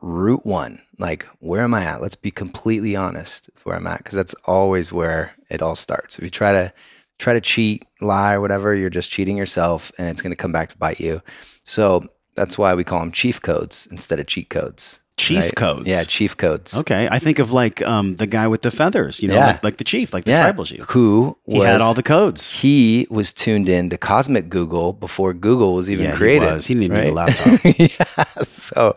route one. Like, where am I at? Let's be completely honest where I'm at, because that's always where it all starts. If you try to try to cheat, lie, or whatever, you're just cheating yourself, and it's going to come back to bite you. So that's why we call them chief codes instead of cheat codes. Chief right? codes. Yeah, chief codes. Okay. I think of like um, the guy with the feathers, you know, yeah. like, like, the chief, like the yeah. tribal chief. Who was, he had all the codes. He was tuned in to Cosmic Google before Google was even yeah, created. He, was. he didn't even right? need a laptop. yeah. So,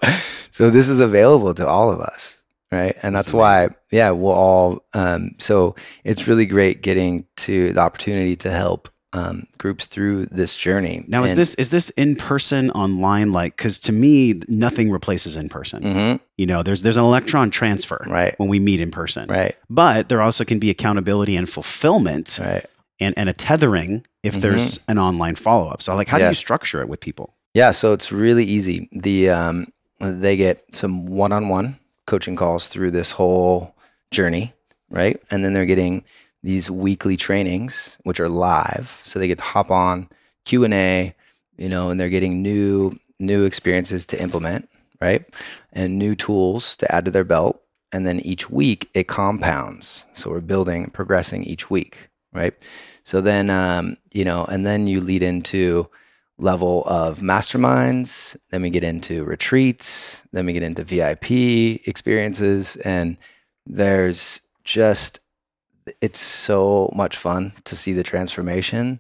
so this is available to all of us. Right. And that's, that's why, yeah, we'll all, um, so it's really great getting to the opportunity to help um, groups through this journey. Now, is this is this in person, online? Like, because to me, nothing replaces in person. Mm-hmm. You know, there's there's an electron transfer right. when we meet in person, right? But there also can be accountability and fulfillment, right? And and a tethering if mm-hmm. there's an online follow up. So, like, how yeah. do you structure it with people? Yeah, so it's really easy. The um, they get some one on one coaching calls through this whole journey, right? And then they're getting these weekly trainings, which are live, so they to hop on Q and A, you know, and they're getting new new experiences to implement, right, and new tools to add to their belt. And then each week it compounds, so we're building, progressing each week, right. So then, um, you know, and then you lead into level of masterminds. Then we get into retreats. Then we get into VIP experiences, and there's just it's so much fun to see the transformation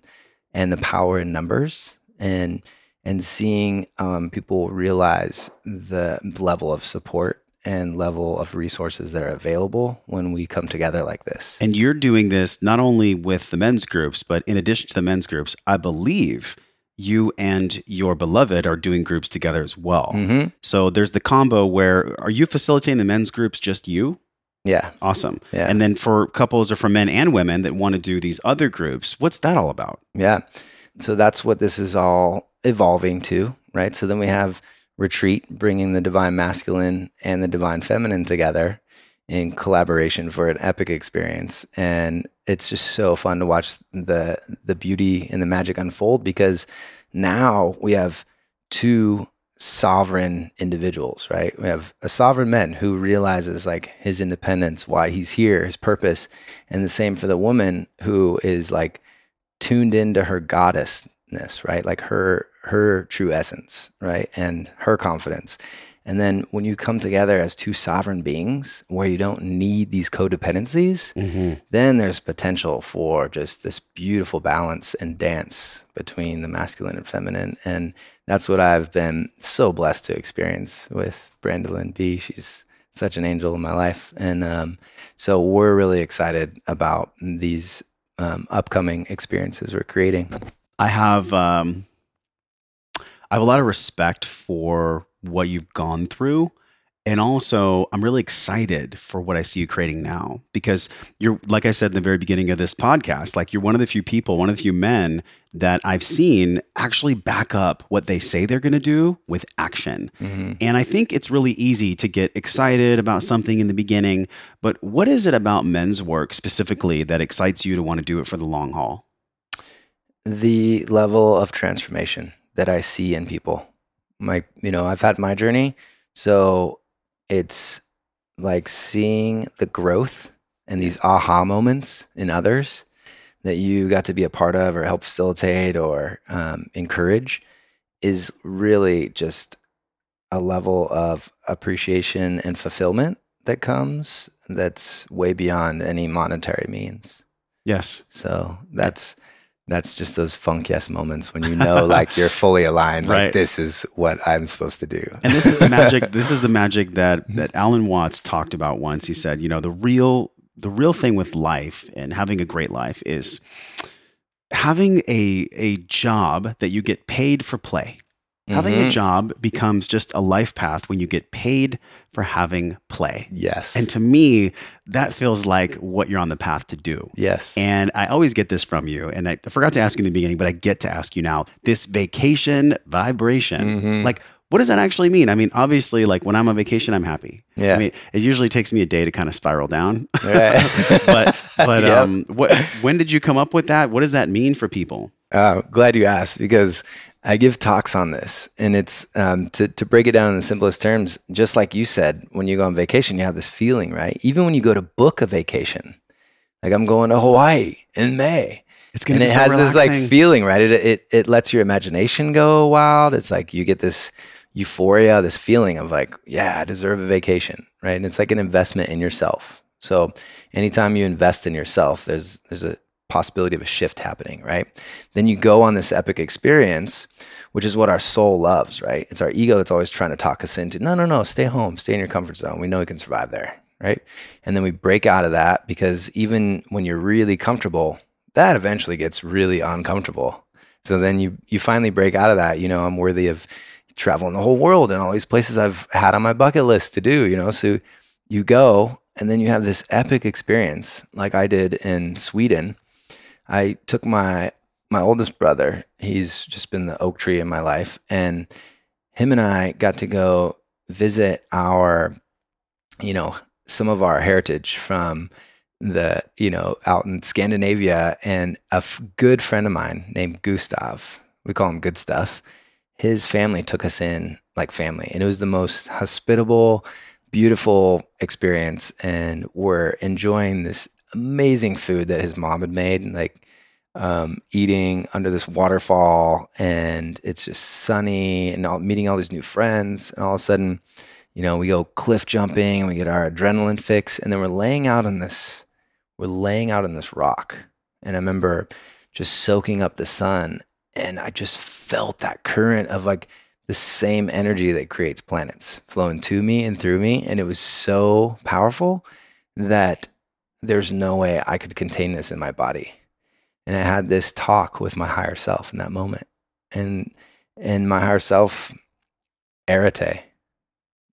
and the power in numbers and and seeing um, people realize the level of support and level of resources that are available when we come together like this. And you're doing this not only with the men's groups, but in addition to the men's groups, I believe you and your beloved are doing groups together as well. hmm So there's the combo where are you facilitating the men's groups just you? Yeah. Awesome. Yeah. And then for couples or for men and women that want to do these other groups, what's that all about? Yeah. So that's what this is all evolving to, right? So then we have retreat, bringing the divine masculine and the divine feminine together in collaboration for an epic experience. And it's just so fun to watch the the beauty and the magic unfold because now we have two sovereign individuals, right? We have a sovereign man who realizes like his independence, why he's here, his purpose, and the same for the woman who is like tuned into her goddessness, right? Like her her true essence, right? And her confidence. And then when you come together as two sovereign beings where you don't need these codependencies, mm-hmm. then there's potential for just this beautiful balance and dance between the masculine and feminine. And that's what I've been so blessed to experience with Brandolyn B. She's such an angel in my life. And um, so we're really excited about these um, upcoming experiences we're creating. I have um, I have a lot of respect for what you've gone through. And also, I'm really excited for what I see you creating now because you're, like I said in the very beginning of this podcast, like you're one of the few people, one of the few men that I've seen actually back up what they say they're going to do with action. Mm-hmm. And I think it's really easy to get excited about something in the beginning. But what is it about men's work specifically that excites you to want to do it for the long haul? the level of transformation that I see in people. My, you know, I've had my journey, so it's like seeing the growth and these aha moments in others that you got to be a part of or help facilitate or um, encourage is really just a level of appreciation and fulfillment that comes that's way beyond any monetary means. Yes. So that's that's just those funk yes moments when you know like you're fully aligned. Right. Like this is what I'm supposed to do. And this is the magic. this is the magic that that Alan Watts talked about once. He said, you know, the real the real thing with life and having a great life is having a a job that you get paid for play. Having a Mhm. job becomes just a life path when you get paid for having play. Yes. And to me, that feels like what you're on the path to do. yes. And I always get this from you. And I forgot to ask you in the beginning, but I get to ask you now this vacation vibration. Mhm. Like, what does that actually mean? I mean, obviously, like when I'm on vacation, I'm happy. Yeah. I mean, it usually takes me a day to kind of spiral down. Right. but but Yep. um, what when did you come up with that? What does that mean for people? Uh, glad you asked because I give talks on this, and it's um, to to break it down in the simplest terms. Just like you said, when you go on vacation, you have this feeling, right? Even when you go to book a vacation, like I'm going to Hawaii in May, It's gonna it be so has this like feeling, right? It, it it lets your imagination go wild. It's like you get this euphoria, this feeling of like, yeah, I deserve a vacation, right? And it's like an investment in yourself. So anytime you invest in yourself, there's there's a possibility of a shift happening, right? Then you go on this epic experience, which is what our soul loves, right? It's our ego that's always trying to talk us into, no, no, no, stay home, stay in your comfort zone. We know we can survive there, right? And then we break out of that because even when you're really comfortable, that eventually gets really uncomfortable. So then you you finally break out of that. You know, I'm worthy of traveling the whole world and all these places I've had on my bucket list to do. You know, so you go and then you have this epic experience, like I did in Sweden. I took my my oldest brother. He's just been the oak tree in my life, and him and I got to go visit our, you know, some of our heritage from the, you know, out in Scandinavia. And a f- good friend of mine named Gustav, we call him Good Stuff. His family took us in like family, and it was the most hospitable, beautiful experience. And we're enjoying this amazing food that his mom had made, like um, eating under this waterfall, and it's just sunny, and all, meeting all these new friends, and all of a sudden, you know, we go cliff jumping, and we get our adrenaline fix, and then we're laying out on this, we're laying out on this rock, and I remember just soaking up the sun, and I just felt that current of like the same energy that creates planets flowing to me and through me, and it was so powerful that there's no way I could contain this in my body. And I had this talk with my higher self in that moment. And and my higher self, Arete,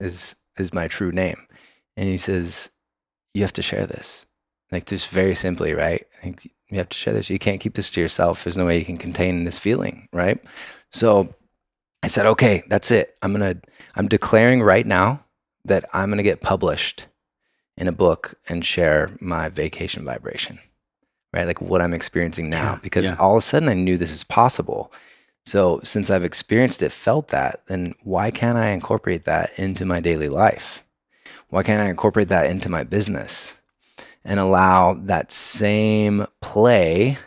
is is my true name. And he says, You have to share this. Like just very simply, right? You have to share this. You can't keep this to yourself. There's no way you can contain this feeling, right? So I said, okay, that's it. I'm gonna I'm declaring right now that I'm gonna get published in a book and share my vacation vibration. Right? Like what I'm experiencing now. Yeah, because yeah. all of a sudden I knew this is possible. So since I've experienced it, felt that, then why can't I incorporate that into my daily life? Why can't I incorporate that into my business and allow that same play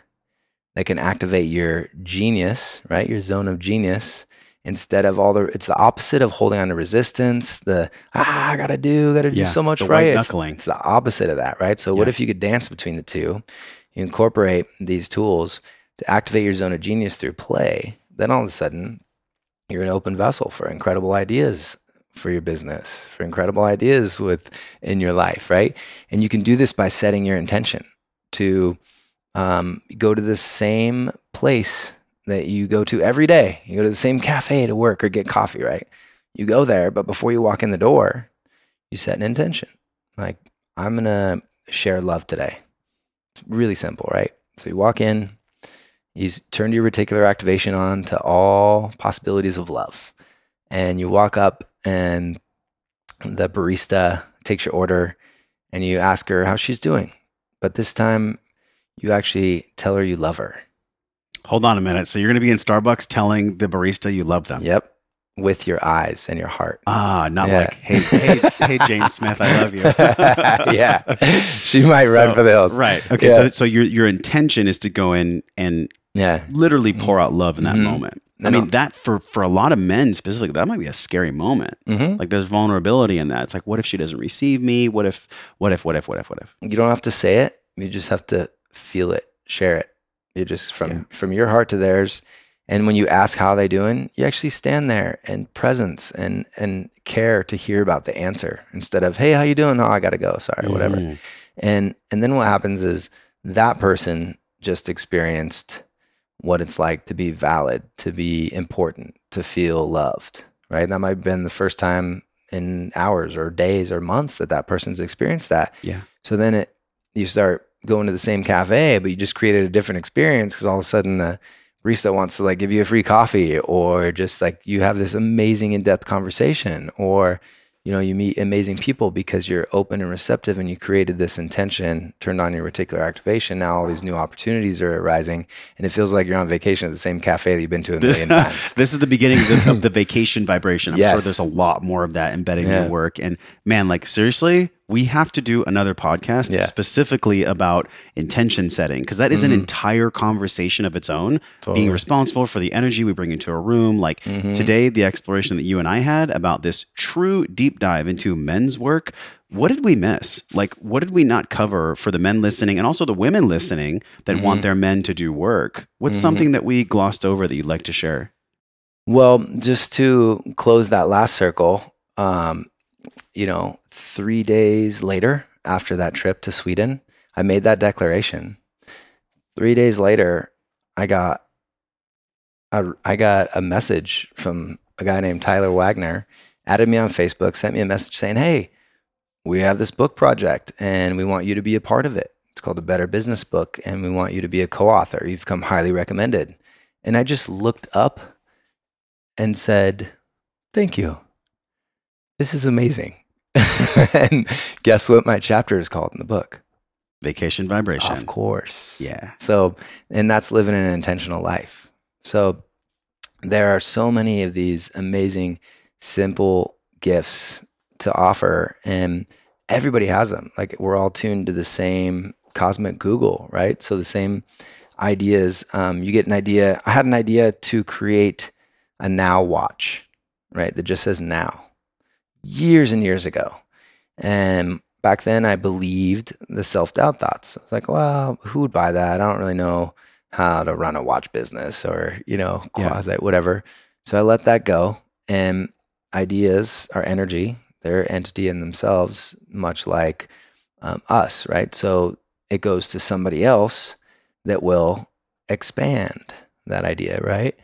that can activate your genius, right? Your zone of genius instead of all the it's the opposite of holding on to resistance, the ah, I gotta do, gotta do Yeah, so much right. It's, it's the opposite of that, right? So what if you could dance between the two? You incorporate these tools to activate your zone of genius through play, then all of a sudden you're an open vessel for incredible ideas for your business, for incredible ideas with in your life, right? And you can do this by setting your intention to um, go to the same place that you go to every day. You go to the same cafe to work or get coffee, right? You go there, but before you walk in the door, you set an intention. Like, I'm going to share love today. It's really simple, right? So you walk in, you turn your reticular activation on to all possibilities of love. And you walk up, and the barista takes your order and you ask her how she's doing. But this time, you actually tell her you love her. Hold on a minute. So you're going to be in Starbucks telling the barista you love them. Yep. With your eyes and your heart. Ah, not Yeah. like, hey, hey, hey, Jane Smith, I love you. yeah. She might run for the hills. Right. Okay. Yeah. So, so your your intention is to go in and Yeah. literally pour out love in that Mhm. moment. I I mean, that for for a lot of men specifically, that might be a scary moment. hmm Like there's vulnerability in that. It's like, what if she doesn't receive me? What if? What if? What if? What if? What if? You don't have to say it. You just have to feel it, share it. You just from Yeah. from your heart to theirs. And when you ask how they doing, you actually stand there and presence and and care to hear about the answer instead of, hey, how you doing? Oh, I gotta go. Sorry, whatever. Mm. And and then what happens is that person just experienced what it's like to be valid, to be important, to feel loved, right? That might have been the first time in hours or days or months that that person's experienced that. Yeah. So then it you start going to the same cafe, but you just created a different experience because all of a sudden the barista wants to like give you a free coffee or just like you have this amazing in-depth conversation or you know you meet amazing people because you're open and receptive and you created this intention turned on your reticular activation now all these new opportunities are arising and it feels like you're on vacation at the same cafe that you've been to a million times this is the beginning of the, of the vacation vibration. I'm sure Yes. there's a lot more of that embedded in Yeah. your work. And man, like seriously, we have to do another podcast Yeah. specifically about intention setting because that is an Mhm. entire conversation of its own. Totally. Being responsible for the energy we bring into a room. Like Mhm. today, the exploration that you and I had about this true deep dive into men's work. What did we miss? Like, what did we not cover for the men listening and also the women listening that want Mhm. their men to do work? What's Mhm. something that we glossed over that you'd like to share? Well, just to close that last circle, um, you know, three days later after that trip to Sweden, I made that declaration. Three days later, I got a, I got a message from a guy named Tyler Wagner, added me on Facebook, sent me a message saying, "Hey, we have this book project, and we want you to be a part of it. It's called a Better Business Book, and we want you to be a co-author. You've come highly recommended." And I just looked up and said, Thank you. This is amazing. and guess what my chapter is called in the book? Vacation vibration. Of course. Yeah. So, and that's living an intentional life. So, there are so many of these amazing, simple gifts to offer, and everybody has them. Like, we're all tuned to the same cosmic Google, right? So, the same ideas. Um, you get an idea. I had an idea to create a now watch, right? That just says now years and years ago. And back then I believed the self doubt thoughts. I was like, well, who would buy that? I don't really know how to run a watch business or, you know, Yeah. quasi whatever. So I let that go. And ideas are energy, they're entity in themselves, much like um, us, right? So it goes to somebody else that will expand that idea, right?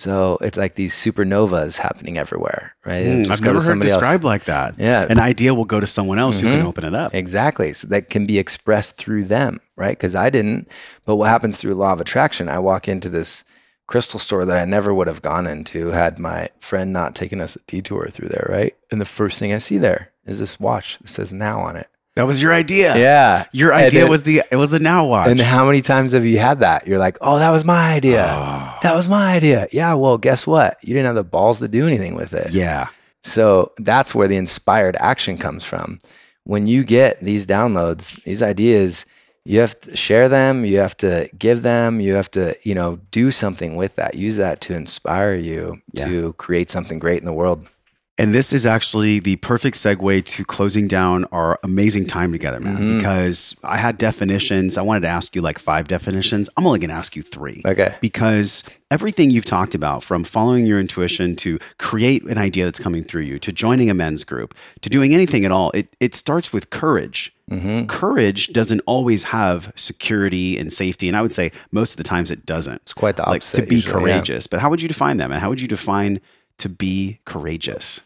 So it's like these supernovas happening everywhere, right? Mm, I've never heard somebody else. described like that. Yeah. An idea will go to someone else who can Mhm. open it up. Exactly. So that can be expressed through them, right? Because I didn't. But what happens through law of attraction? I walk into this crystal store that I never would have gone into had my friend not taken us a detour through there, right? And the first thing I see there is this watch that says now on it. That was your idea. Yeah. Your idea then- was the it was the now watch. And how many times have you had that? You're like, oh, that was my idea. Oh, That was my idea. Yeah. Well, guess what? You didn't have the balls to do anything with it. yeah. So that's where the inspired action comes from. When you get these downloads, these ideas, you have to share them, you have to give them, you have to, you know, do something with that. Use that to inspire you Yeah. to create something great in the world. And this is actually the perfect segue to closing down our amazing time together, man. Mhm. Because I had definitions. I wanted to ask you like five definitions. I'm only going to ask you three. Okay. Because everything you've talked about, from following your intuition to create an idea that's coming through you, to joining a men's group, to doing anything at all, it, it starts with courage. hmm Courage doesn't always have security and safety. And I would say most of the times it doesn't. It's quite the Like opposite. to be usually, yeah. courageous. But how would you define that, man? How would you define to be courageous?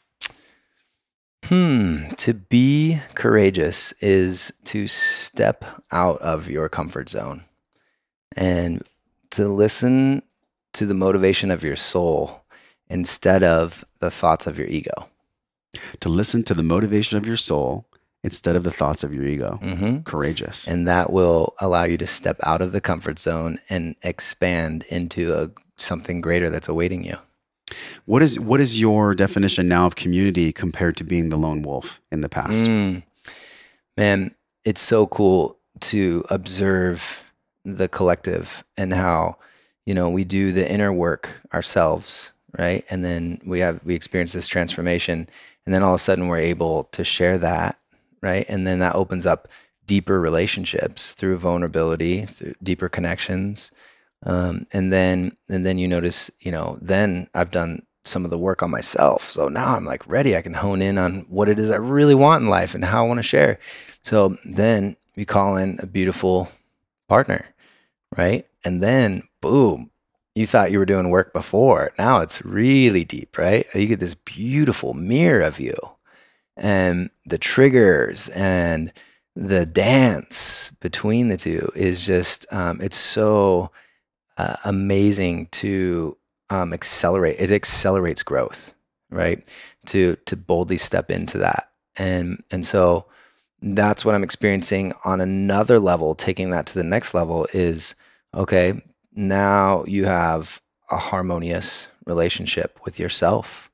Hmm. To be courageous is to step out of your comfort zone and to listen to the motivation of your soul instead of the thoughts of your ego. to listen to the motivation of your soul instead of the thoughts of your ego. hmm Courageous. And that will allow you to step out of the comfort zone and expand into a, something greater that's awaiting you. What is what is your definition now of community compared to being the lone wolf in the past? Mm. Man, it's so cool to observe the collective and how, you know, we do the inner work ourselves, right? And then we have we experience this transformation and then all of a sudden we're able to share that, right? And then that opens up deeper relationships through vulnerability, through deeper connections. Um, and then and then you notice, you know, then I've done some of the work on myself. So now I'm like ready. I can hone in on what it is I really want in life and how I want to share. So then you call in a beautiful partner, right? And then boom, you thought you were doing work before. Now it's really deep, right? You get this beautiful mirror of you and the triggers and the dance between the two is just, um, it's so uh, amazing to um, accelerate. It accelerates growth, right? To to boldly step into that, and and so that's what I'm experiencing on another level. Taking that to the next level is okay. Now you have a harmonious relationship with yourself,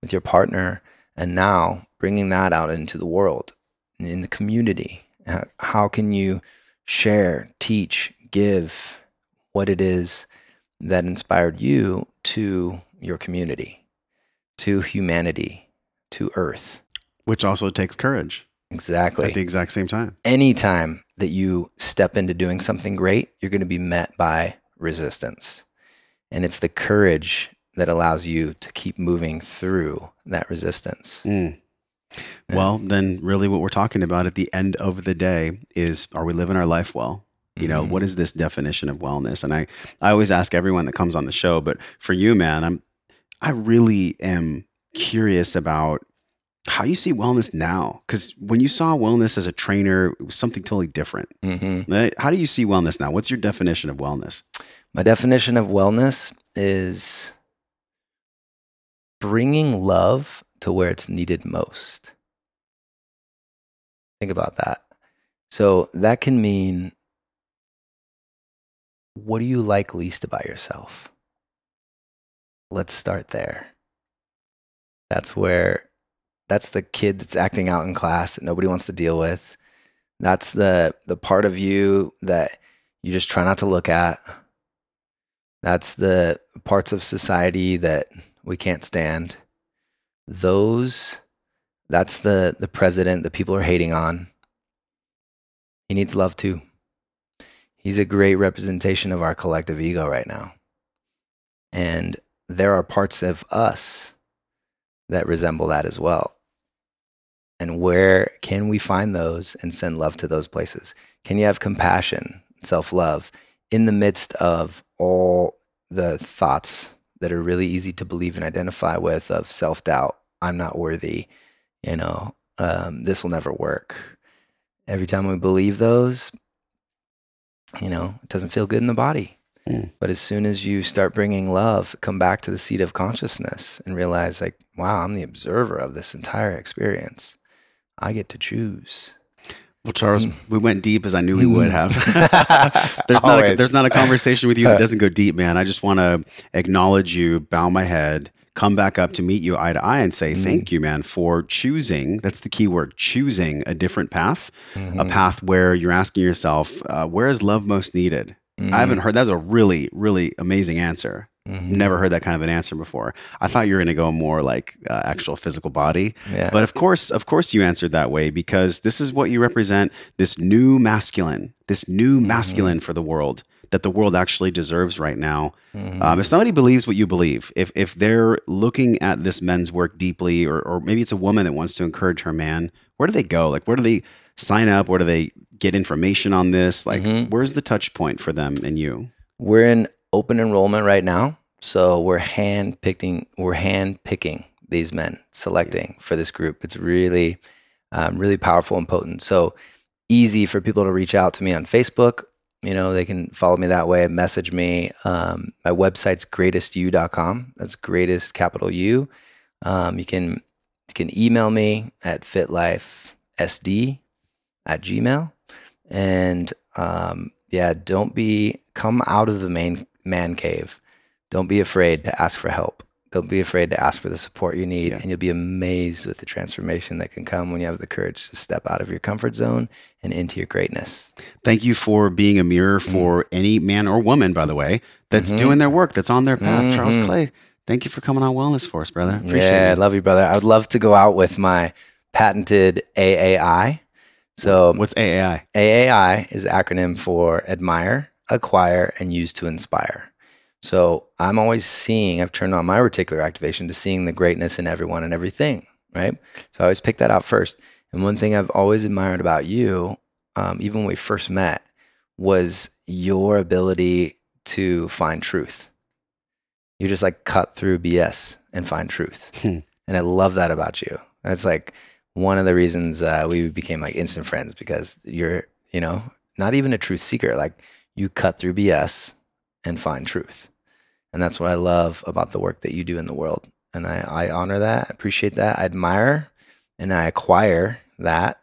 with your partner, and now bringing that out into the world, in the community. How- How can you share, teach, give what it is that inspired you to your community, to humanity, to Earth? Which also takes courage Exactly. at the exact same time. Anytime that you step into doing something great, you're going to be met by resistance. And it's the courage that allows you to keep moving through that resistance. Mm. Yeah. Well, then really what we're talking about at the end of the day is are we living our life well? You know, Mhm. what is this definition of wellness? And I, I always ask everyone that comes on the show, but for you, man, I'm I really am curious about how you see wellness now. Because when you saw wellness as a trainer, it was something totally different. Mhm. Right? How do you see wellness now? What's your definition of wellness? My definition of wellness is bringing love to where it's needed most. Think about that. So that can mean what do you like least about yourself? Let's start there. That's where that's the kid that's acting out in class that nobody wants to deal with. That's the the part of you that you just try not to look at. That's the parts of society that we can't stand. Those, that's the, the president that people are hating on. He needs love too. He's a great representation of our collective ego right now. And there are parts of us that resemble that as well. And where can we find those and send love to those places? Can you have compassion, self love in the midst of all the thoughts that are really easy to believe and identify with of self doubt. I'm not worthy. You know, um, this will never work. Every time we believe those, you know, it doesn't feel good in the body. Mm. But as soon as you start bringing love, come back to the seat of consciousness and realize, like, wow, I'm the observer of this entire experience. I get to choose. Well, Charles, Mm. we went deep as I knew we would have. there's, not a, there's not a conversation with you that doesn't go deep, man. I just want to acknowledge you, bow my head, come back up to meet you eye to eye and say, Mm. thank you, man, for choosing. That's the key word choosing a different path, Mm-hmm. a path where you're asking yourself, uh, where is love most needed? Mm-hmm. I haven't heard that's a really, really amazing answer. Mhm. Never heard that kind of an answer before. I thought you were going to go more like uh, actual physical body. Yeah. But of course, of course, you answered that way because this is what you represent this new masculine, this new Mm-hmm. masculine for the world that the world actually deserves right now. Mhm. Um, if somebody believes what you believe, if, if they're looking at this men's work deeply, or, or maybe it's a woman that wants to encourage her man, where do they go? Like, where do they sign up? Where do they get information on this? Like, Mhm. where's the touch point for them and you? We're in open enrollment right now, so we're hand picking. We're hand picking these men, selecting for this group. It's really, um, really powerful and potent. So easy for people to reach out to me on Facebook. You know, they can follow me that way. Message me. Um, my website's greatestu.com. That's greatest capital U. Um, you can you can email me at fitlifesd at gmail and um, yeah don't be come out of the main man cave don't be afraid to ask for help don't be afraid to ask for the support you need Yeah. and you'll be amazed with the transformation that can come when you have the courage to step out of your comfort zone and into your greatness Thank you for being a mirror for any man or woman, by the way, that's Mhm. doing their work, that's on their path. Charles Mhm. Clay, thank you for coming on Wellness Force, brother. Appreciate yeah, I love you, brother. I would love to go out with my patented AAI. So What's AAI? AAI is acronym for admire, acquire, and use to inspire. So I'm always seeing, I've turned on my reticular activation to seeing the greatness in everyone and everything, right? So I always pick that out first. And one thing I've always admired about you, um, even when we first met, was your ability to find truth. You just like cut through BS and find truth. Hmm. And I love that about you. That's like one of the reasons uh, we became like instant friends because you're, you know, not even a truth seeker. Like you cut through BS and find truth. And that's what I love about the work that you do in the world. And I, I honor that, I appreciate that, I admire and I acquire that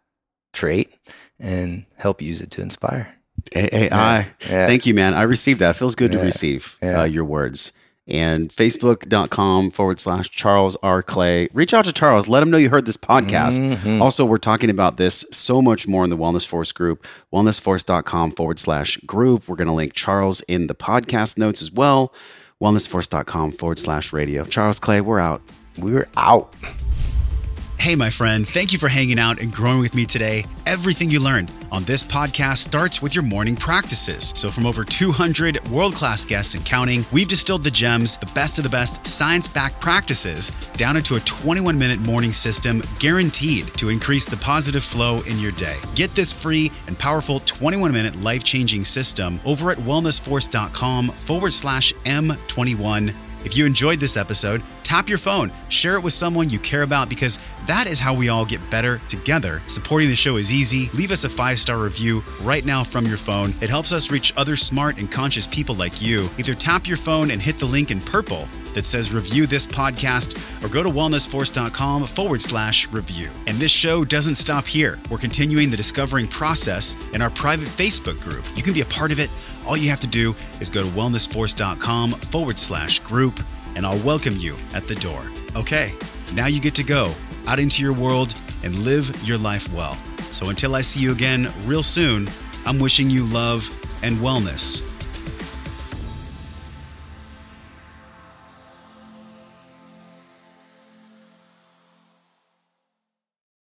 trait and help use it to inspire. AAI. Yeah. Thank you, man. I received that. It feels good to receive Yeah. uh, your words. And facebook.com forward slash Charles R. Clay. Reach out to Charles. Let him know you heard this podcast. Mhm. Also, we're talking about this so much more in the Wellness Force group, wellnessforce.com forward slash group. We're going to link Charles in the podcast notes as well. Wellnessforce.com forward slash radio. Charles Clay, we're out. We're out. Hey, my friend, thank you for hanging out and growing with me today. Everything you learned on this podcast starts with your morning practices. So, from over 200 world class guests and counting, we've distilled the gems, the best of the best science backed practices, down into a 21 minute morning system guaranteed to increase the positive flow in your day. Get this free and powerful 21 minute life changing system over at wellnessforce.com forward slash M21. If you enjoyed this episode, tap your phone, share it with someone you care about because that is how we all get better together. Supporting the show is easy. Leave us a five star review right now from your phone. It helps us reach other smart and conscious people like you. Either tap your phone and hit the link in purple that says review this podcast or go to wellnessforce.com forward slash review. And this show doesn't stop here. We're continuing the discovering process in our private Facebook group. You can be a part of it. All you have to do is go to wellnessforce.com forward slash group and I'll welcome you at the door. Okay, now you get to go out into your world and live your life well. So until I see you again real soon, I'm wishing you love and wellness